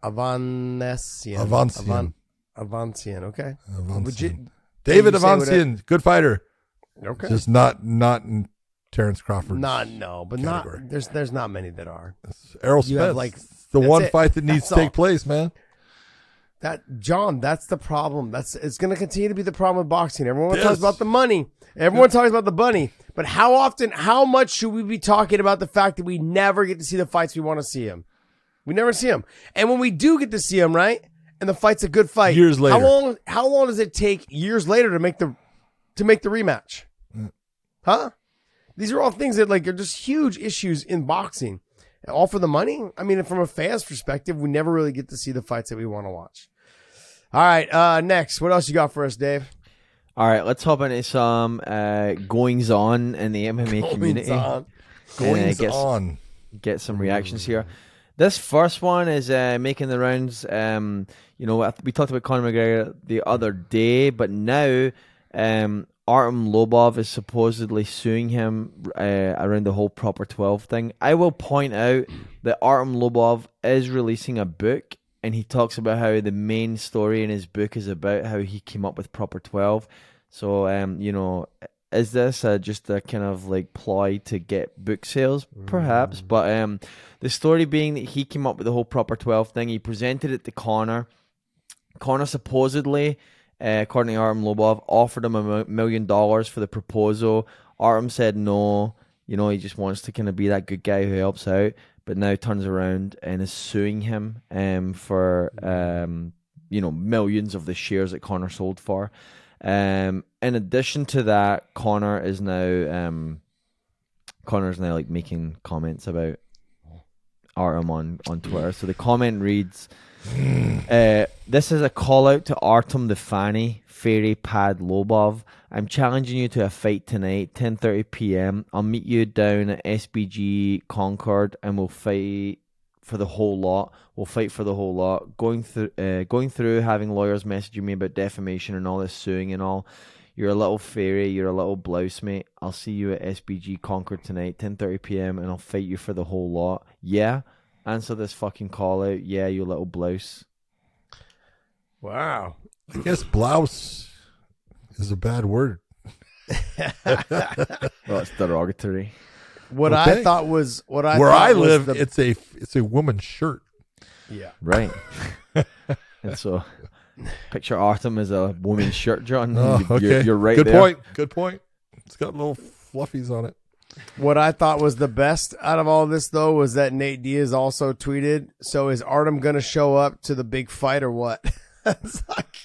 Avancian. Avan- Avancian. Okay. Avancian. Would you- David you say what Avancian, good fighter. Okay. Just not not in Terrence Crawford. not no, but category. not there's there's not many that are. Errol you Spence. have, like, the one it. fight that needs That's to take place, man. That John, that's the problem. That's it's going to continue to be the problem with boxing. Everyone Yes. talks about the money. Everyone talks about the money, but how often, how much should we be talking about the fact that we never get to see the fights we want to see them? We never see them, and when we do get to see them, right, and the fight's a good fight, Years later. how long? How long does it take years later to make the to make the rematch? Mm. Huh? These are all things that like are just huge issues in boxing. All for the money. I mean, from a fan's perspective, we never really get to see the fights that we want to watch. All right, uh, next, what else you got for us, Dave? All right, let's hop into some uh, goings on in the MMA community. on. Goings guess- on. Get some reactions here. This first one is uh, making the rounds. Um, you know, we talked about Conor McGregor the other day, but now um, Artem Lobov is supposedly suing him uh, around the whole Proper 12 thing. I will point out that Artem Lobov is releasing a book, and he talks about how the main story in his book is about how he came up with Proper 12. So, um, you know, is this uh, just a kind of like ploy to get book sales, perhaps? But um, the story being that he came up with the whole Proper 12 thing. He presented it to Conor. Conor supposedly, uh, according to Artem Lobov, offered him a million dollars for the proposal. Artem said no. You know, he just wants to kind of be that good guy who helps out, but now turns around and is suing him um, for, um, you know, millions of the shares that Conor sold for. Um, in addition to that, Conor is now, um, Conor's now like making comments about Artem on, on Twitter. So the comment reads, uh, this is a call out to Artem the Fanny, Fairy Pad Lobov. I'm challenging you to a fight tonight, 10:30 p.m. I'll meet you down at SBG Concord, and we'll fight for the whole lot. We'll fight for the whole lot. Going through, uh, going through, having lawyers messaging me about defamation and all this suing and all. You're a little fairy. You're a little blouse, mate. I'll see you at SBG Concord tonight, 10:30 p.m. and I'll fight you for the whole lot. Yeah. Answer this fucking call out. Yeah, you little blouse. Wow. I guess blouse is a bad word. Well, it's derogatory. What I thought was what I Where I live, the- it's a it's a woman's shirt. yeah. Right. and so, picture Artem as a woman's shirt, John. Oh, You- okay. You're, you're right Good there. point. Good point. It's got little fluffies on it. What I thought was the best out of all this though was that Nate Diaz also tweeted. So is Artem gonna show up to the big fight or what? Like-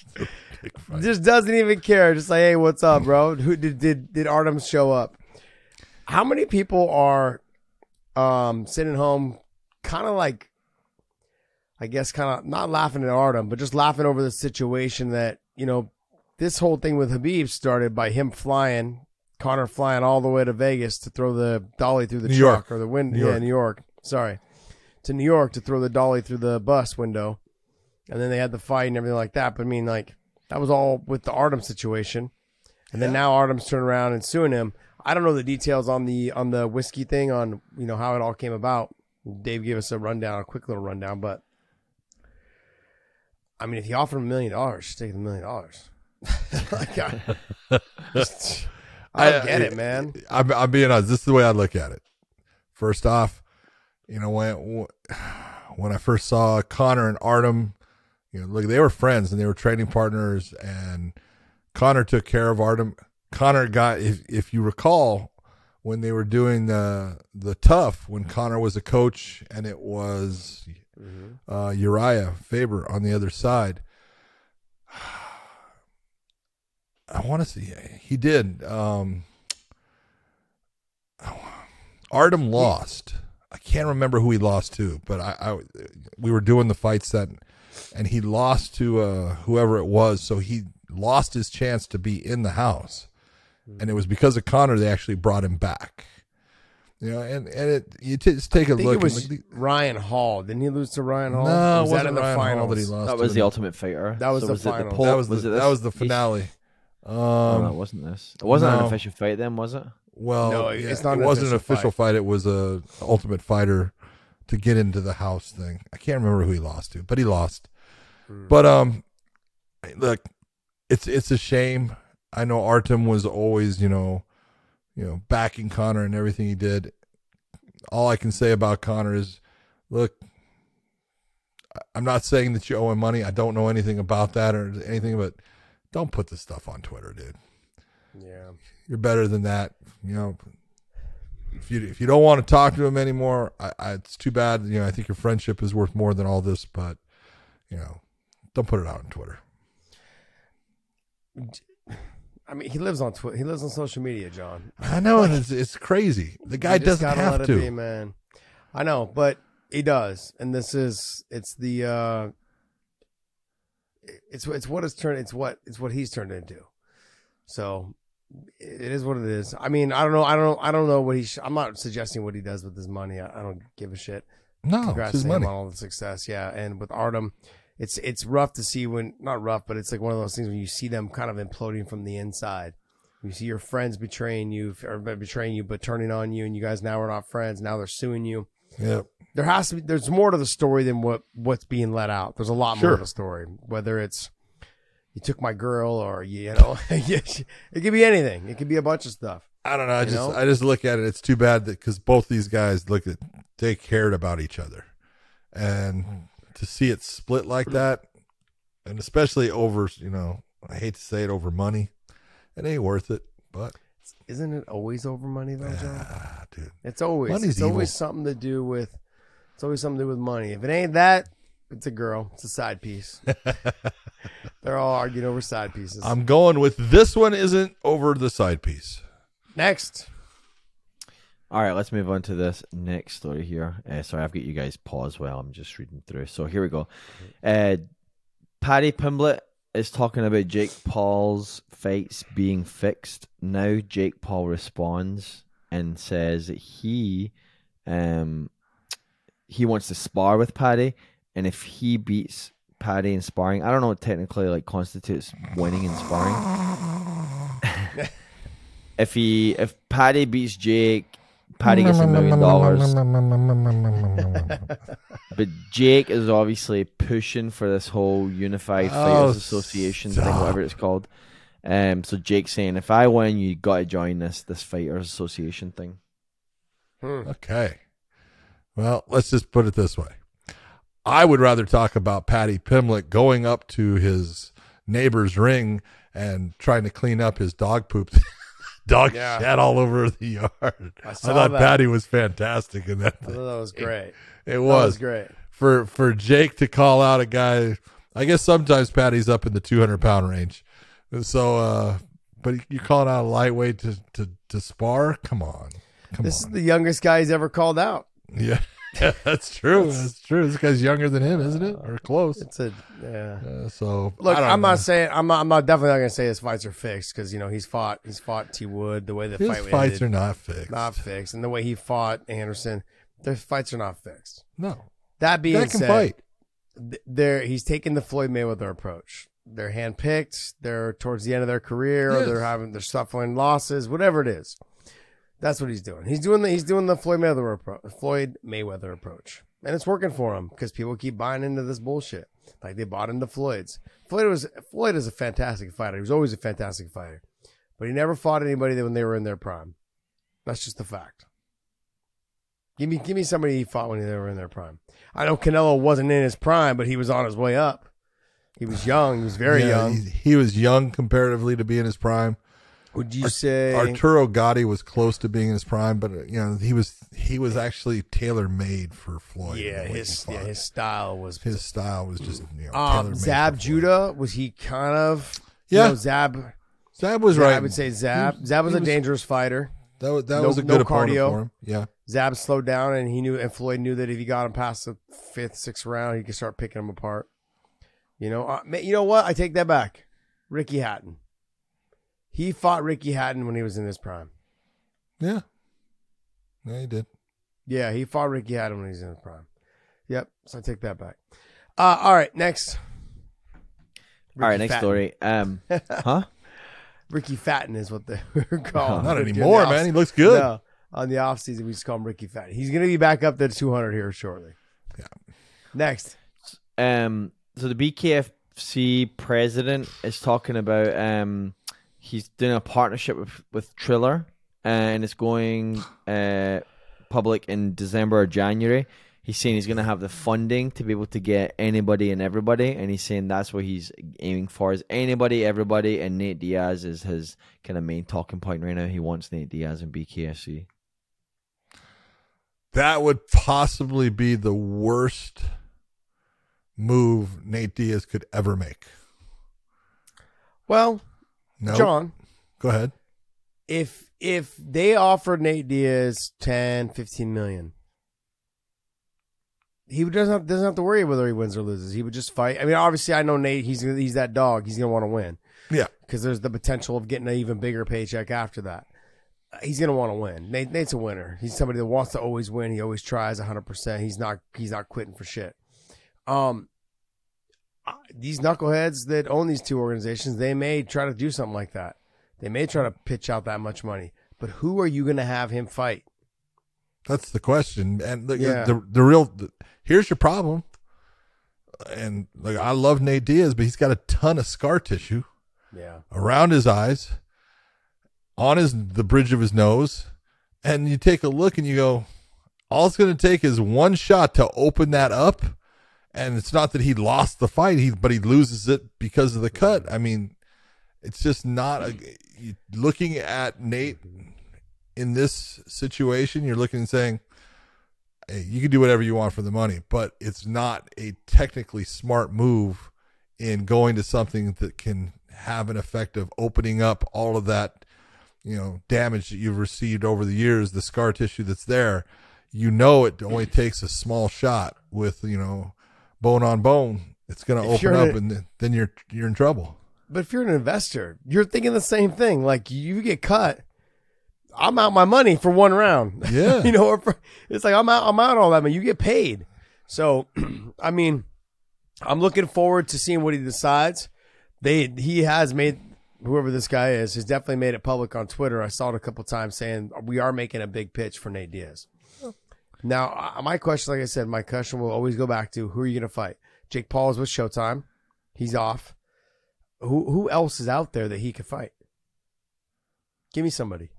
fight. just doesn't even care. Just like, hey, what's up, bro? Who did did did Artem show up? How many people are um sitting home, kind of like, I guess, kind of not laughing at Artem, but just laughing over the situation that you know, this whole thing with Khabib started by him flying, Conor flying all the way to Vegas to throw the dolly through the New truck York. or the wind. New yeah, York. New York. Sorry, to New York to throw the dolly through the bus window and then they had the fight and everything like that. But I mean, like that was all with the Artem situation, and then now Artem's turned around and suing him. I don't know the details on the on the whiskey thing on you know how it all came about. Dave gave us a rundown, a quick little rundown, but I mean, if he offered him a million dollars, take the million dollars. Like, I, just- I don't get it, man. I'm, I'm being honest. This is the way I look at it. First off, you know when when I first saw Conor and Artem, you know, look, they were friends and they were training partners, and Conor took care of Artem. Conor got, if if you recall, when they were doing the the tough, when Conor was a coach, and it was uh, Uriah Faber on the other side. I want to see. He did. Um, Artem lost. I can't remember who he lost to, but I, I we were doing the fights that, and he lost to uh, whoever it was. So he lost his chance to be in the house, and it was because of Conor they actually brought him back. You know, and and it you t- just take a I think look. it was and look- Ryan Hall. Didn't he lose to Ryan Hall? no, was wasn't that in the Ryan Hall that he lost. That to was the in- Ultimate Fighter. That was So the it the final. That was the it that was the He's- finale. Oh, no, it Um, wasn't this. It wasn't an official fight then, was it? well, No, yeah, it's not It an wasn't an official official fight. It was a Ultimate Fighter to get into the house thing. I can't remember who he lost to, but he lost. Hmm. But um, look, it's it's a shame. I know Artem was always, you know, you know, backing Conor and everything he did. All I can say about Conor is, look, I'm not saying that you owe him money. I don't know anything about that or anything, but don't put this stuff on Twitter, dude. Yeah. You're better than that. You know, if you if you don't want to talk to him anymore, I, I, it's too bad. You know, I think your friendship is worth more than all this, but you know, don't put it out on Twitter. I mean, he lives on Twitter. He lives on social media, John. I know, and it's it's crazy. The guy doesn't have to. be, man. I know, but he does, and this is it's the uh it's it's what it's turned. It's what it's what he's turned into. So it is what it is. I mean, I don't know. I don't know. I don't know what he. Sh- I'm not suggesting what he does with his money. I, I don't give a shit. no, Congrats his to him money. on all the success. Yeah, and with Artem, it's it's rough to see when not rough, but it's like one of those things when you see them kind of imploding from the inside. You see your friends betraying you, or betraying you, but turning on you, and you guys now are not friends. Now they're suing you. Yeah, There has to be. There's more to the story than what what's being let out. There's a lot more Sure. to the story. Whether it's you took my girl, or you know, it could be anything. It could be a bunch of stuff. I don't know. I just know? I just look at it. It's too bad that because both these guys look at they cared about each other, and to see it split like that, and especially over you know I hate to say it over money, it ain't worth it. But Isn't it always over money though, John? ah, dude, It's always Money's it's always something to do with it's always something to do with money. If it ain't that, it's a girl. It's a side piece. They're all arguing over side pieces. I'm going with this one. Isn't over the side piece. Next. All right, let's move on to this next story here. Uh, sorry, I've got you guys pause while I'm just reading through. So here we go. Uh, Paddy Pimblett is talking about Jake Paul's fights being fixed. Now Jake Paul responds and says that he um he wants to spar with Paddy, and if he beats Paddy in sparring, I don't know what technically like constitutes winning in sparring. if he if Paddy beats Jake, Paddy gets a million dollars. But Jake is obviously pushing for this whole Unified Oh, Fighters Association thing, whatever it's called. Um, so Jake's saying, if I win, you got to join this this Fighters Association thing. Okay. Well, let's just put it this way. I would rather talk about Paddy Pimblett going up to his neighbor's ring and trying to clean up his dog poop. dog Yeah. shat all over the yard. I, saw thought that. Paddy was fantastic in that. Thing. that was great. It That was. was great. for for Jake to call out a guy. I guess sometimes Paddy's up in the 200 pound range. So, uh, but you're calling out a lightweight to, to, to spar? Come on. Come This on. is the youngest guy he's ever called out. Yeah, that's true. That's true. This guy's younger than him, isn't it? Or close. It's a yeah. Uh, so Look, I don't I'm know. not saying I'm not, I'm not definitely not gonna say his fights are fixed because you know he's fought he's fought T Wood the way the His fight fights ended, are not fixed. not fixed and the way he fought Anderson, their fights are not fixed. no, That being guy can said, fight. th- they're he's taking the Floyd Mayweather approach. They're handpicked. They're towards the end of their career. Or they're having they're suffering losses. Whatever it is, that's what he's doing. He's doing the he's doing the Floyd Mayweather appro- Floyd Mayweather approach, and it's working for him because people keep buying into this bullshit. Like they bought into Floyd's. Floyd was Floyd is a fantastic fighter. He was always a fantastic fighter, but he never fought anybody that when they were in their prime. That's just the fact. Give me, give me somebody he fought when they were in their prime. I know Canelo wasn't in his prime, but he was on his way up. He was young. He was very Yeah, young. He, he was young comparatively to be in his prime. Would you say? Arturo Gatti was close to being in his prime, but uh, you know he was he was actually tailor made for Floyd. yeah, his yeah, his style was. his style was just you know um, Zab. Judah was he kind of? Yeah. you know, Zab. Zab was yeah, right. I would say Zab. Zab was he a was- dangerous fighter. that was that no- was a good opponent cardio. for him. Yeah, Zab slowed down, and he knew, and Floyd knew that if he got him past the fifth, sixth round, he could start picking him apart. You know, uh, you know what? I take that back. Ricky Hatton. He fought Ricky Hatton when he was in his prime. yeah, yeah. He did. Yeah, he fought Ricky Hatton when he was in his prime. Yep. So I take that back. Uh, all right, next. All right, next Fatton. story. Um, huh? Ricky Fatton is what they were called. Not anymore, man. He looks good. No, on the off season, we just call him Ricky Fatton. He's going to be back up to 200 here shortly. Yeah. Next. Um, so the BKFC president is talking about um, he's doing a partnership with with Triller, and it's going uh, public in December or January. He's saying he's going to have the funding to be able to get anybody and everybody, and he's saying that's what he's aiming for: is anybody, everybody, and Nate Diaz is his kind of main talking point right now. He wants Nate Diaz and BKFC. That would possibly be the worst move Nate Diaz could ever make. Well, No, John, go ahead. if if they offered Nate Diaz 10, 15 million, he doesn't have, doesn't have to worry whether he wins or loses. He would just fight. I mean, obviously, I know Nate. He's he's that dog. He's gonna want to win Yeah, because there's the potential of getting an even bigger paycheck after that. He's gonna want to win. Nate, Nate's a winner. He's somebody that wants to always win. He always tries 100. percent He's not he's not quitting for shit. Um, these knuckleheads that own these two organizations, they may try to do something like that. They may try to pitch out that much money. But who are you going to have him fight? that's the question. And the Yeah. the, the real the, here's your problem. And like I love Nate Diaz, but he's got a ton of scar tissue Yeah. around his eyes, on his the bridge of his nose, and you take a look and you go, all it's going to take is one shot to open that up, and it's not that he lost the fight, he but he loses it because of the cut. I mean, it's just not a, looking at Nate in this situation. You're looking and saying. Hey, you can do whatever you want for the money, but it's not a technically smart move in going to something that can have an effect of opening up all of that, you know, damage that you've received over the years, the scar tissue that's there. You know, it only takes a small shot with, you know, bone on bone. It's going to open up a- and then- you're, you're in trouble. But if you're an investor, you're thinking the same thing. Like you get cut, I'm out my money for one round. Yeah. you know, or for, it's like I'm out, I'm out all that, money. you get paid. So, I mean, I'm looking forward to seeing what he decides. They he has made whoever this guy is has definitely made it public on Twitter. I saw it a couple times saying we are making a big pitch for Nate Diaz. Now, uh, my question, like I said, my question will always go back to who are you going to fight? Jake Paul is with Showtime. He's off. Who who else is out there that he could fight? Give me somebody.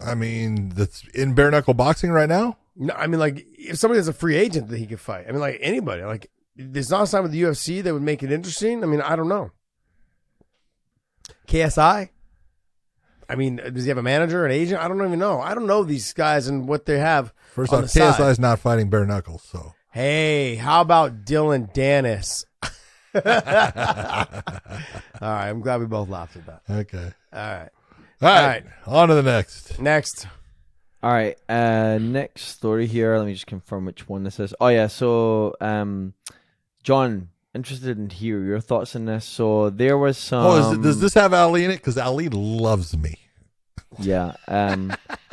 I mean, that's in bare knuckle boxing right now. No, I mean like if somebody is a free agent that he could fight. I mean like anybody. Like there's not a sign with the UFC that would make it interesting. I mean I don't know. KSI. I mean, does he have a manager, an agent? I don't even know. I don't know these guys and what they have. First on off, the KSI side. is not fighting bare knuckles, so Hey, how about Dillon Danis? All right, I'm glad we both laughed at that. okay. All right, All right, right. on to the next. next. All right. Uh, next story here. Let me just confirm which one this is. Oh yeah. So, um, John, interested in hear your thoughts on this. So there was some. oh, is it, does this have Ali in it? Because Ali loves me. Yeah. Um,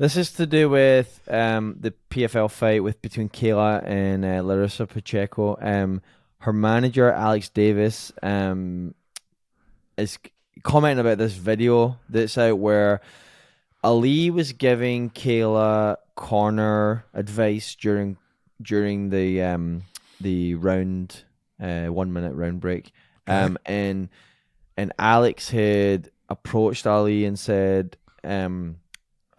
this is to do with um the PFL fight with between Kayla and uh, Larissa Pacheco. Um, her manager Alex Davis um is commenting about this video that's out where Ali was giving Kayla corner advice during during the um the round uh one minute round break. Um and and Alex had approached Ali and said um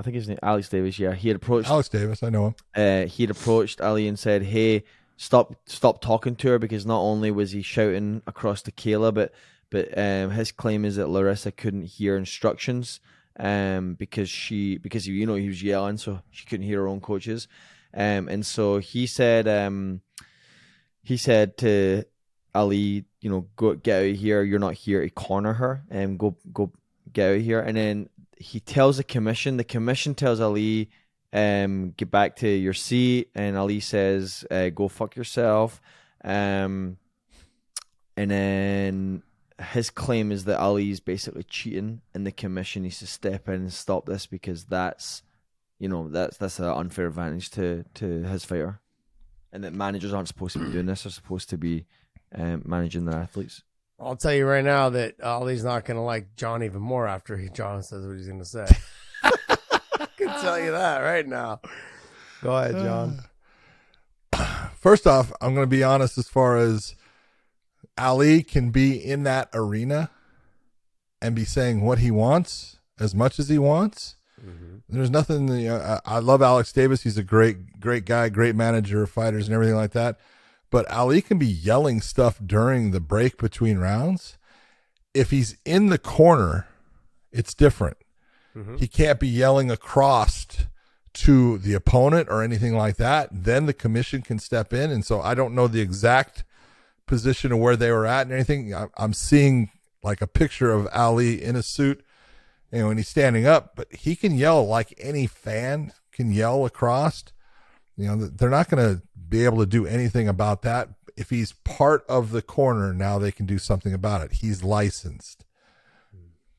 I think his name Alex Davis, yeah. He had approached Alex Davis, I know him. uh, he had approached Ali and said, "Hey, stop, stop talking to her," because not only was he shouting across to Kayla, but but um, his claim is that Larissa couldn't hear instructions um, because she because you know he was yelling, so she couldn't hear her own coaches, um, and so he said um, he said to Ali, you know, go get out of here. You're not here to corner her, and go go get out of here. And then he tells the commission. The commission tells Ali, um, get back to your seat. And Ali says, uh, go fuck yourself. Um, and then his claim is that Ali is basically cheating, and the commission needs to step in and stop this because that's, you know, that's that's an unfair advantage to to his fighter, and that managers aren't supposed to be doing this; they're supposed to be um, managing their athletes. I'll tell you right now that Ali's not going to like John even more after he, John says what he's going to say. I can tell you that right now. Go ahead, John. First off, I'm going to be honest as far as Ali can be in that arena and be saying what he wants as much as he wants. Mm-hmm. There's nothing. You know, I, I love Alex Davis. He's a great, great guy, great manager of fighters and everything like that. But Ali can be yelling stuff during the break between rounds. If he's in the corner, it's different. Mm-hmm. He can't be yelling across to the opponent or anything like that. Then the commission can step in. And so I don't know the exact position of where they were at and anything. I'm seeing like a picture of Ali in a suit, you know, and he's standing up, but he can yell like any fan can yell across. You know, they're not going to be able to do anything about that. If he's part of the corner, now they can do something about it. He's licensed.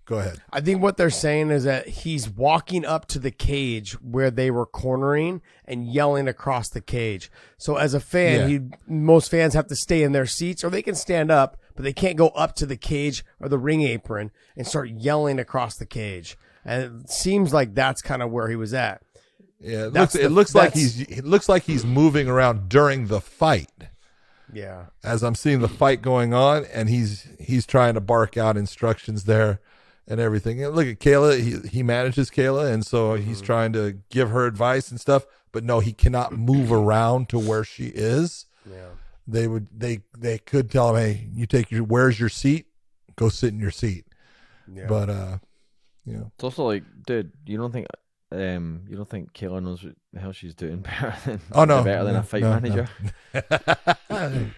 Go ahead. I think what they're saying is that he's walking up to the cage where they were cornering and yelling across the cage. So as a fan, Yeah. he most fans have to stay in their seats or they can stand up, but they can't go up to the cage or the ring apron and start yelling across the cage. And it seems like that's kind of where he was at. Yeah, it That's looks, the- it looks like he's it looks like he's moving around during the fight. Yeah. as I'm seeing the fight going on, and he's he's trying to bark out instructions there and everything. And look at Kayla; he he manages Kayla, and so he's trying to give her advice and stuff. But no, he cannot move around to where she is. Yeah. They would they they could tell him, "Hey, you take your where's your seat? Go sit in your seat." Yeah. But uh, you know, It's also like, dude, you don't think um you don't think Kayla knows what the hell she's doing better than Oh, no. better than No, a fight no, no. manager?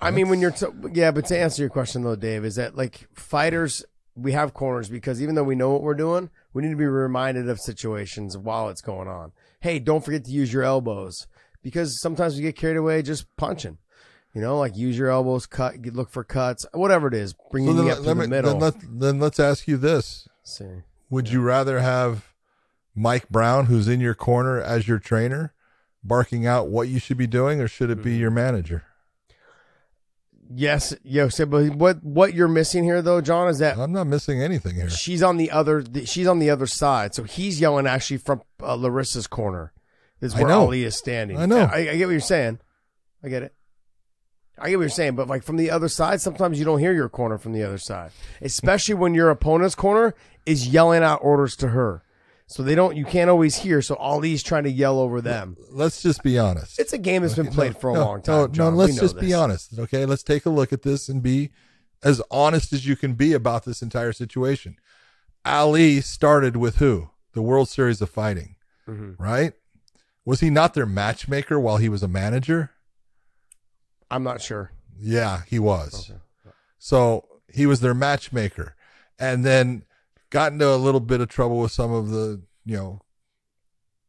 I mean, when you're, t- yeah, but to answer your question though, Dave, is that like fighters, we have corners because even though we know what we're doing, we need to be reminded of situations while it's going on. Hey, don't forget to use your elbows because sometimes we get carried away just punching. You know, like use your elbows, cut, look for cuts, whatever it is. Bring so your knee then, up let to me, the middle. then, let, then let's ask you this: See. Would you rather have Mike Brown, who's in your corner as your trainer, barking out what you should be doing, or should it Mm-hmm. be your manager? Yes, yo, so, but what what you're missing here though, John, is that I'm not missing anything here. she's on the other she's on the other side so he's yelling actually from uh, larissa's corner this is where ali is standing I know. I, I get what you're saying i get it i get what you're saying but like from the other side sometimes you don't hear your corner from the other side especially when your opponent's corner is yelling out orders to her so they don't you can't always hear so ali's trying to yell over them Let's just be honest. it's a game that's been played for a no, long time No, John. no, let's just be honest. Okay, let's take a look at this and be as honest as you can be about this entire situation. Ali started with who? The World Series of Fighting, Mm-hmm. right? Was he not their matchmaker while he was a manager? i'm not sure Yeah, he was. So he was their matchmaker, and then got into a little bit of trouble with some of the you know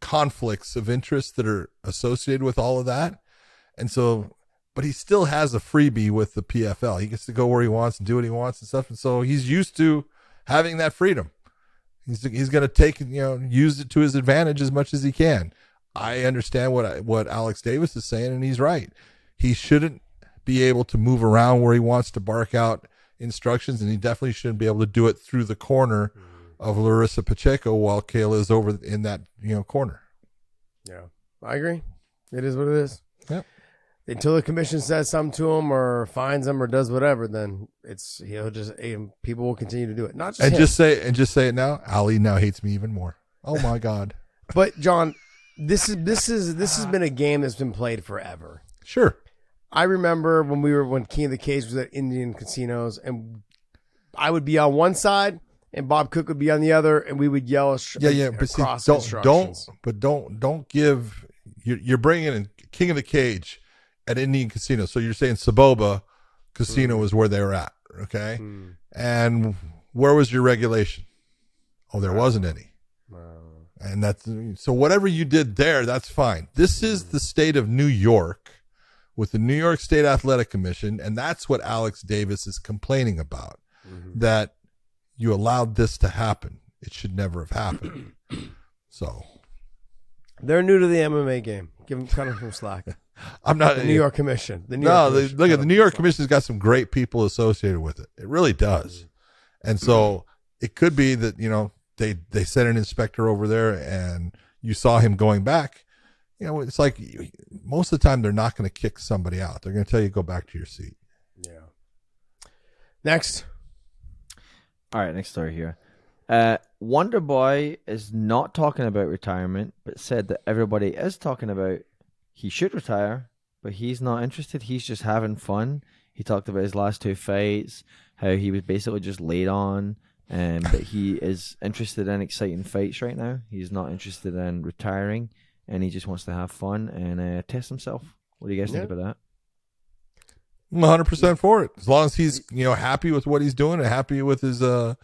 conflicts of interest that are associated with all of that, and so. But he still has a freebie with the PFL. He gets to go where he wants and do what he wants and stuff, and so he's used to having that freedom. He's he's going to take you know use it to his advantage as much as he can. I understand what I, what Alex Davis is saying, and he's right. He shouldn't be able to move around where he wants to bark out instructions, and he definitely shouldn't be able to do it through the corner of Larissa Pacheco while Kayla is over in that you know corner. Yeah, I agree. It is what it is. Yep. Until the commission says something to him or fines him or does whatever, then it's he'll just people will continue to do it. Not just And him. just say and just say it now. Ali now hates me even more. Oh my God. but John, this is this is this has been a game that's been played forever. Sure. I remember when we were when King of the Cage was at Indian casinos, and I would be on one side and Bob Cook would be on the other, and we would yell sh- Yeah, yeah. But see, don't don't but don't don't give. You're, you're bringing in King of the Cage at Indian Casino. So you're saying Soboba Casino hmm. is where they were at. Okay. Hmm. And where was your regulation? Oh, there uh, wasn't any. And that's so whatever you did there, that's fine. This is the state of New York with the New York State Athletic Commission, and that's what Alex Davis is complaining about. Mm-hmm. That you allowed this to happen. It should never have happened. so They're new to the MMA game. Give them cut them some slack. I'm not The New York Commission. The New no, York the, look at the New York. Commission's got some great people associated with it. It really does. Mm-hmm. And so it could be that, you know, they they sent an inspector over there and you saw him going back. You know, it's like most of the time they're not going to kick somebody out. They're going to tell you go back to your seat. Yeah. Next. All right, next story here. Uh, Wonder Boy is not talking about retirement, but said that everybody is talking about he should retire, but he's not interested. He's just having fun. He talked about his last two fights, how he was basically just laid on, um, but he is interested in exciting fights right now. He's not interested in retiring, and he just wants to have fun and uh, test himself. What do you guys think about that? I'm 100 percent for it. As long as he's you know happy with what he's doing and happy with his uh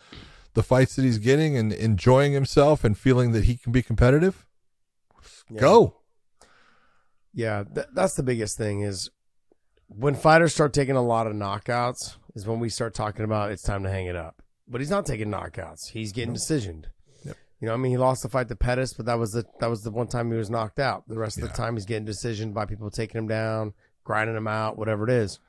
the fights that he's getting and enjoying himself and feeling that he can be competitive, go. Yeah, th- that's the biggest thing is when fighters start taking a lot of knockouts is when we start talking about it's time to hang it up. But he's not taking knockouts. He's getting decisioned. You know, I mean, he lost the fight to Pettis, but that was the that was the one time he was knocked out. The rest of Yeah. the time, he's getting decisioned by people taking him down, grinding him out, whatever it is.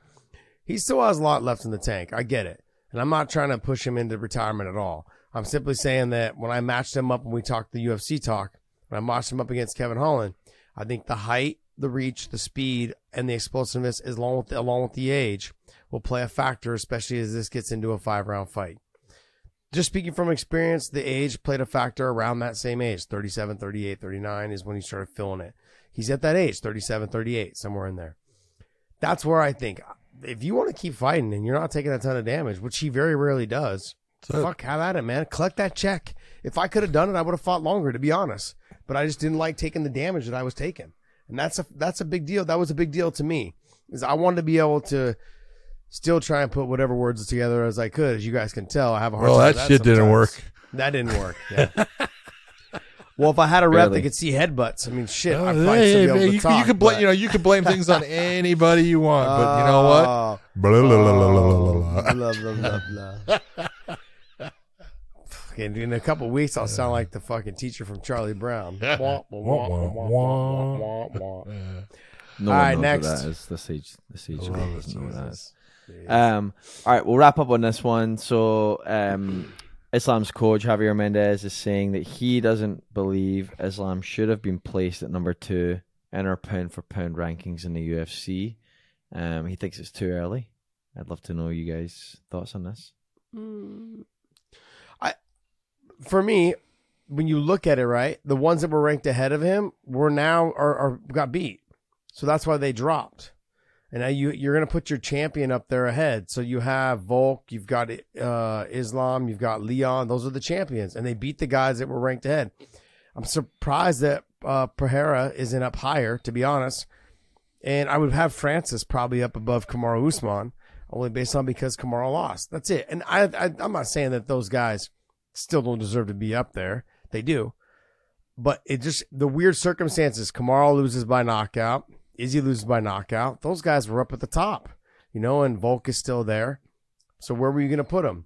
He still has a lot left in the tank. I get it, and I'm not trying to push him into retirement at all. I'm simply saying that when I matched him up when we talked the UFC talk, when I matched him up against Kevin Holland, I think the height, the reach, the speed, and the explosiveness, as along with along with the age, will play a factor, especially as this gets into a five round fight. Just speaking from experience, the age played a factor around that same age 37, 38, 39 is when he started feeling it. He's at that age, 37, 38, somewhere in there. That's where I think if you want to keep fighting and you're not taking a ton of damage, which he very rarely does, So- fuck, have at it, man. Collect that check. If I could have done it, I would have fought longer, to be honest. But I just didn't like taking the damage that I was taking, and that's a that's a big deal. That was a big deal to me, is I wanted to be able to still try and put whatever words together as I could. As you guys can tell, I have a hard Well, time. that with shit didn't work. That didn't work. Yeah. well, if I had a rep Barely. that could see headbutts, I mean, shit, Uh, I'd hey, still be able hey, to you, talk. you can blame but- you know you can blame things on anybody you want, but you know what? Oh, Blah, blah, blah, blah, blah, blah, blah. Fucking in a couple weeks, I'll sound like the fucking teacher from Charlie Brown. No All one right, knows next. what that is. The siege, the siege Oh, group doesn't know what that is. Jesus. Um, all right, we'll wrap up on this one. So, um, Islam's coach Javier Mendez is saying that he doesn't believe Islam should have been placed at number two in our pound for pound rankings in the UFC. Um, he thinks it's too early. I'd love to know you guys' thoughts on this. I, For me, when you look at it, right, the ones that were ranked ahead of him were now are, are got beat, so that's why they dropped. And now you you're gonna put your champion up there ahead. So you have Volk, you've got uh, Islam, you've got Leon. Those are the champions, and they beat the guys that were ranked ahead. I'm surprised that uh, Pereira isn't up higher, to be honest. And I would have Francis probably up above Kamaru Usman, only based on because Kamaru lost. That's it. And I, I I'm not saying that those guys still don't deserve to be up there. They do. But it just the weird circumstances. Kamaru loses by knockout. Izzy loses by knockout. Those guys were up at the top, you know, and Volk is still there. So where were you going to put them?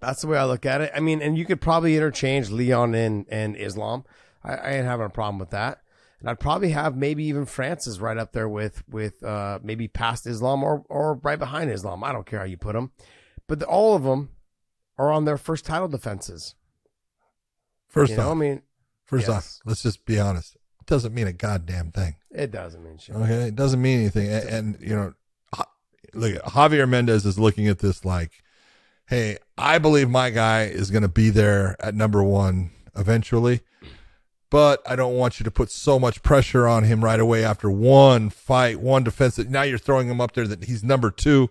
That's the way I look at it. I mean, and you could probably interchange Leon and, and Islam. I, I ain't having a problem with that. And I'd probably have maybe even Francis right up there with with uh, maybe past Islam or or right behind Islam. I don't care how you put them, but the, all of them are on their first title defenses. First You know, I mean, first yes. off, let's just be honest. Doesn't mean a goddamn thing. it doesn't mean shit. Okay, it doesn't mean anything. And, and you know, look, Javier Mendez is looking at this like, hey, I believe my guy is going to be there at number one eventually, but I don't want you to put so much pressure on him right away after one fight, one defense. That now you're throwing him up there that he's number two.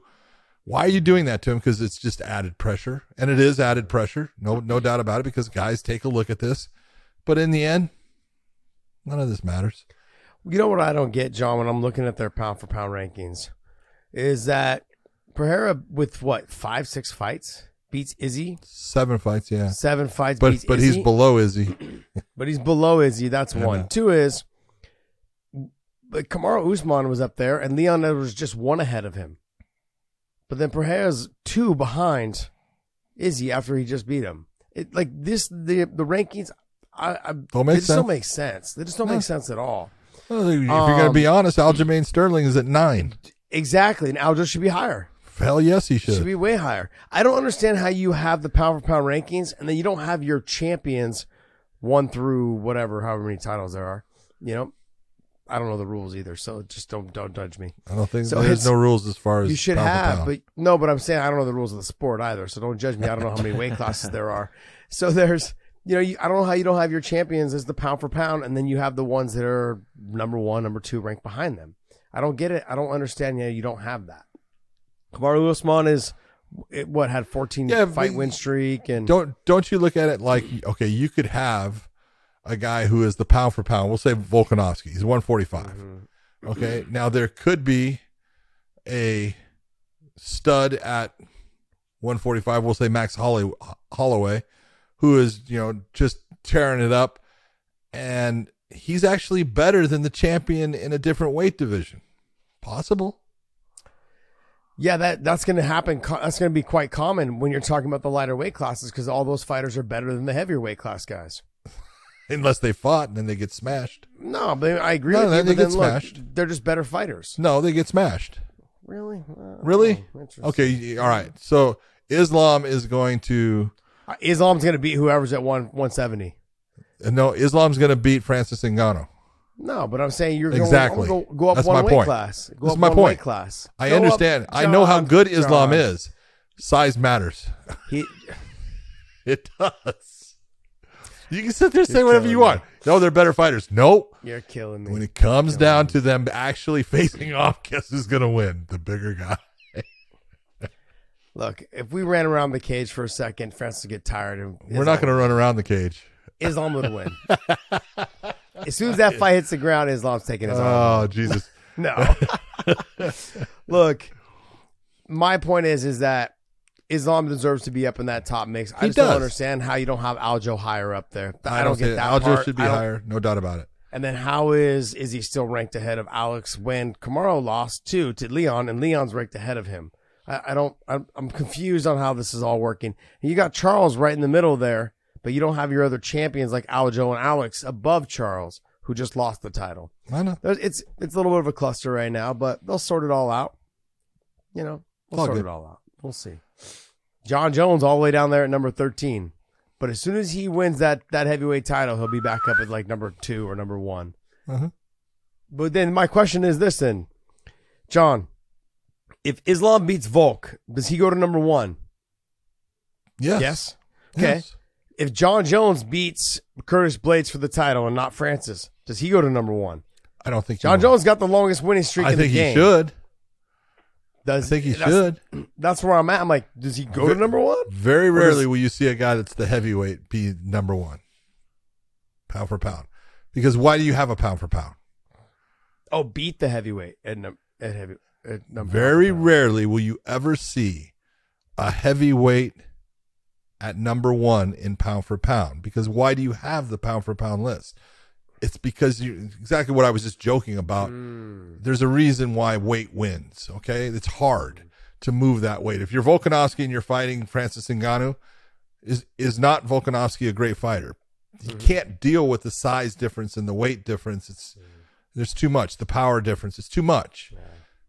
Why are you doing that to him? Because it's just added pressure, and it is added pressure. No, no doubt about it. Because guys take a look at this, but in the end, none of this matters. You know what I don't get, John, when I'm looking at their pound for pound rankings, is that Pereira with what five, six fights beats Izzy, Seven fights, yeah. seven fights But beats but Izzy, he's below Izzy. but he's below Izzy. That's one. know. Two is, but Kamaru Usman was up there, and Leon was just one ahead of him. But then Pereira's two behind Izzy after he just beat him. It like this the the rankings. I, I Don't make they just don't make sense. They just don't No. make sense at all. Well, if you're going to be Um, honest, Aljamain Sterling is at nine. Exactly, and Aljo should be higher. Hell yes, he should. should be way higher. I don't understand how you have the pound for pound rankings and then you don't have your champions one through whatever, however many titles there are. You know, I don't know the rules either, so just don't don't judge me. I don't think So there's no rules as far as You should have, but no, but I'm saying I don't know the rules of the sport either, so don't judge me. I don't know how many weight classes there are. So there's, you know, you, I don't know how you don't have your champions as the pound for pound, and then you have the ones that are number one, number two ranked behind them. I don't get it. I don't understand. Yeah, you don't have that. Kamaru Usman is it, what had 14 Yeah, fight win streak, and don't don't you look at it like okay, you could have a guy who is the pound for pound. We'll say Volkanovski. He's 145. Mm-hmm. Okay, now there could be a stud at 145. We'll say Max Holly, Holloway, who is you know just tearing it up, and he's actually better than the champion in a different weight division. Possible. yeah, that that's going to happen. That's going to be quite common when you're talking about the lighter weight classes because all those fighters are better than the heavier weight class guys. Unless they fought and then they get smashed. No, but I agree No, with you. they get look, smashed. they're just better fighters. No, they get smashed. Really? Uh, Really? Okay, all right. So Islam is going to Islam's going to beat whoever's at one one seventy. uh, no. Islam's going to beat Francis Ngannou. No, but I'm saying you're Exactly. going to go, go up That's one my weight point. class. Go is my one point. class. I Go up, understand. I know how good Islam John. is. Size matters. He, It does. You can sit there and say whatever you killing want. No, they're better fighters. Nope. you're killing me. When it comes down to them actually facing off, guess who's going to win? The bigger guy. Look, if we ran around the cage for a second, Francis would get tired. And We're not going to run around the cage. Islam would win. as soon as that fight hits the ground, Islam's taking his arm. Oh, Jesus. No. Look, my point is, is that Islam deserves to be up in that top mix. I He just don't does. understand how you don't have Aljo higher up there. I, I don't, get that. Aljo part. should be higher. No doubt about it. And then how is is he still ranked ahead of Alex when Kamaru lost too to Leon and Leon's ranked ahead of him? I, I don't. I'm, I'm confused on how this is all working. You got Charles right in the middle there, but you don't have your other champions like Aljo and Alex above Charles, who just lost the title. I know. There's, it's it's a little bit of a cluster right now, but they'll sort it all out. You know, we'll All sort good. it all out. We'll see. Jon Jones all the way down there at number thirteen, but as soon as he wins that that heavyweight title, he'll be back up at like number two or number one. Uh-huh. But then my question is this: then, John, if Islam beats Volk, does he go to number one? Yes. Yes. Okay. Yes. If Jon Jones beats Curtis Blaydes for the title and not Francis, does he go to number one? I don't think John. Jones got the longest winning streak I in think the he game. should. I Does think he that's- should. That's where I'm at. I'm like, does he go to number one? Very does- rarely will you see a guy that's the heavyweight be number one, pound for pound. Because why do you have a pound for pound? Oh, beat the heavyweight at, num- at heavy. At number Very rarely will you ever see a heavyweight at number one in pound for pound. Because why do you have the pound for pound list? It's because you exactly what I was just joking about. Hmm. There's a reason why weight wins. Okay, it's hard to move that weight. If you're Volkanovski and you're fighting Francis Ngannou, is is not Volkanovski a great fighter? You mm-hmm. can't deal with the size difference and the weight difference. It's mm. there's too much. The power difference. It's too much.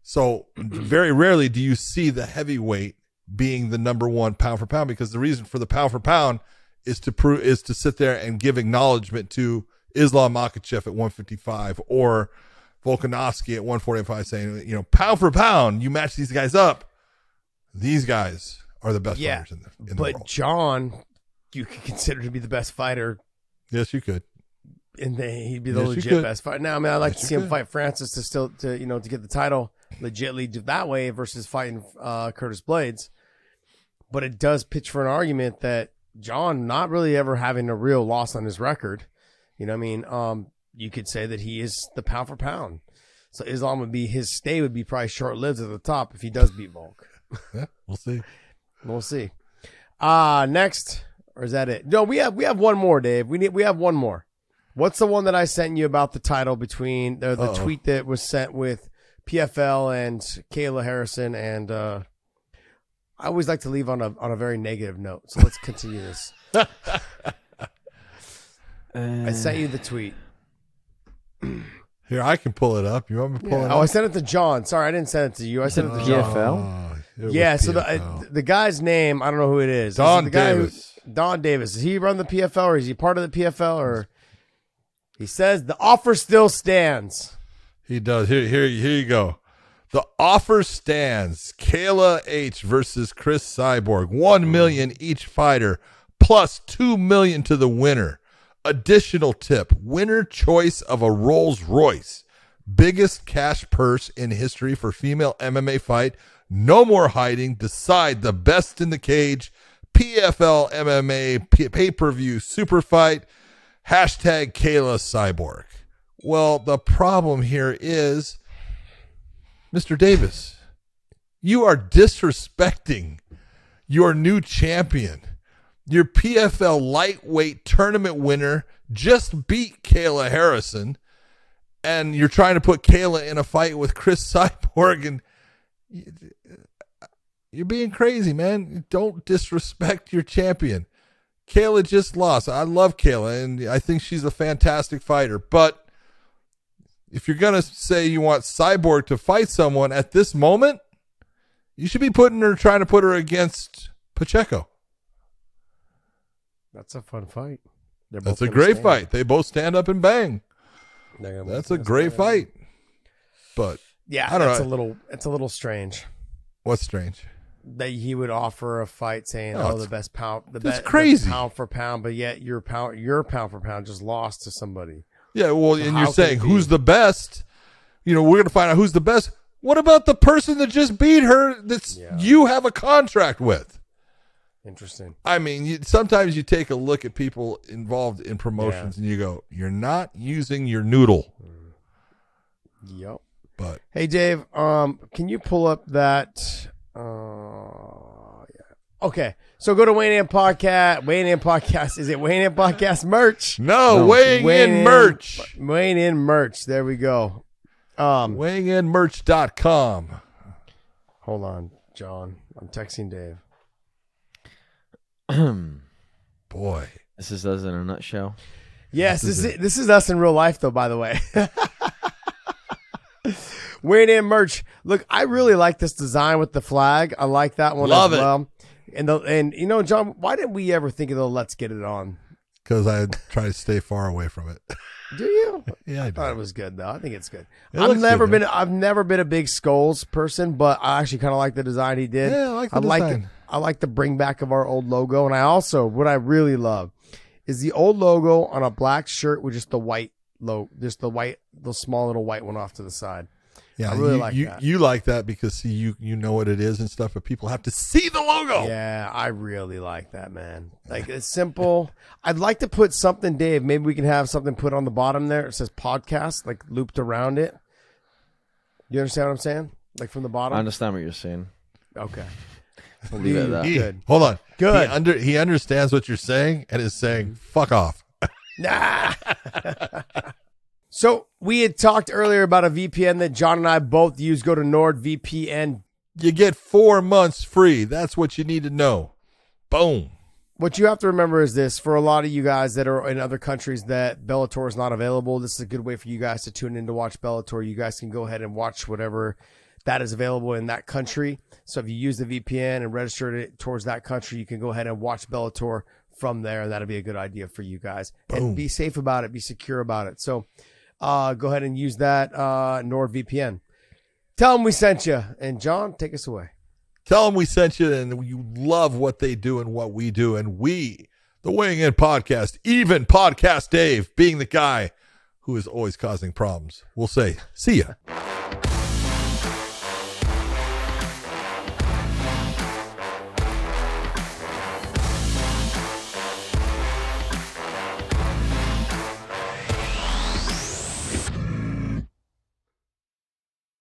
So very rarely do you see the heavyweight being the number one pound for pound because the reason for the pound for pound is to prove is to sit there and give acknowledgement to Islam Makhachev at 155 or Volkanovski at 145 saying, you know, pound for pound, you match these guys up. These guys are the best Yeah, fighters in the, in the But world. John, you could consider to be the best fighter, Yes, you could. and then he'd be the Yes, legit best fighter. Now, I mean, I'd like Yes, to see him could. fight Francis to still to you know to get the title legitly do that way versus fighting uh, Curtis Blaydes. But it does pitch for an argument that John not really ever having a real loss on his record. You know, what I mean, um, you could say that he is the pound for pound. So Islam would be his stay would be probably short lived at the top if he does beat Volk. Yeah, we'll see. We'll see. Uh next, or is that it? No, we have we have one more, Dave. We need we have one more. What's the one that I sent you about the title between the, the tweet that was sent with PFL and Kayla Harrison and uh I always like to leave on a on a very negative note. So let's continue this. I sent you the tweet. Here, I can pull it up. You want me to pull it Oh, I sent it to John. Sorry, I didn't send it to you. I sent it to John. PFL? Oh, it Yeah, so the uh, the guy's name, I don't know who it is. Is it Don the guy who- Davis. Donn Davis. Does he run the PFL or is he part of the PFL or he says the offer still stands. He does. Here, here, here you go. The offer stands. Kayla H versus Cris Cyborg. One million each fighter, plus two million to the winner. Additional tip: winner choice of a Rolls Royce. Biggest cash purse in history for female MMA fight. No more hiding. Decide the best in the cage. PFL MMA pay per view super fight. Hashtag Kayla Cyborg. Well, the problem here is, Mr. Davis, you are disrespecting your new champion. Your PFL lightweight tournament winner just beat Kayla Harrison, and you're trying to put Kayla in a fight with Cris Cyborg, and you're being crazy, man. Don't disrespect your champion. Kayla just lost. I love Kayla, and I think she's a fantastic fighter, but if you're gonna say you want Cyborg to fight someone at this moment, you should be putting her trying to put her against Pacheco. That's a fun fight. They're That's a great stand. fight. They both stand up and bang. That's a great fight. But yeah, I don't that's know. a little. It's a little strange. What's strange? That he would offer a fight saying, "Oh, oh the best pound, the best crazy pound for pound," but yet your pound, your pound for pound just lost to somebody. Yeah, well, so and you're saying who's the best? You know, we're going to find out who's the best. What about the person that just beat her? That's yeah. you have a contract with. Interesting. I mean, you, sometimes you take a look at people involved in promotions yeah. and you go, "You're not using your noodle." Mm. Yep. But hey, Dave, um, can you pull up that? Uh. Okay. So go to Weighing In Podcast. Weighing In Podcast. Is it Weighing In Podcast merch? No, no Weighing, weighing In, in merch. Weighing In merch. There we go. Um, WeighingInMerch.com. Hold on, John. I'm texting Dave. Boy, this is us in a nutshell. Yes, this, this is, this is us in real life, though. By the way, Weighing In merch. Look, I really like this design with the flag. I like that one Love as well. And the and you know, John, why didn't we ever think of the let's get it on? Because I try to stay far away from it. Do you? yeah, I, I thought oh, it was good though. I think it's good. It I've never good, been man. I've never been a big skulls person, but I actually kind of like the design he did. Yeah, I like the I design. Like the, I like the bring back of our old logo, and I also what I really love is the old logo on a black shirt with just the white logo, just the white, the small little white one off to the side. Yeah, I really you, like you, that. You like that because see, you you know what it is and stuff, but people have to see the logo. Yeah, I really like that, man. Like it's simple. I'd like to put something, Dave. Maybe we can have something put on the bottom there. It says podcast, like looped around it. You understand what I'm saying? Like from the bottom. I understand what you're saying. Okay. We'll leave it at that. He, Good. Hold on. Good. He, under, he understands what you're saying and is saying, mm-hmm. "Fuck off." Nah. So we had talked earlier about a VPN that John and I both use. Go to NordVPN. You get four months free. That's what you need to know. Boom. What you have to remember is this for a lot of you guys that are in other countries that Bellator is not available, this is a good way for you guys to tune in to watch Bellator. You guys can go ahead and watch whatever that is available in that country. So if you use the VPN and registered it towards that country, you can go ahead and watch Bellator from there. And That'll be a good idea for you guys. Boom. And be safe about it, be secure about it. So uh, go ahead and use that uh, NordVPN. Tell them we sent you. And John, take us away. Tell them we sent you and you love what they do and what we do. And we, the Weighing In podcast, even Podcast Dave, being the guy who is always causing problems, we will say, see ya.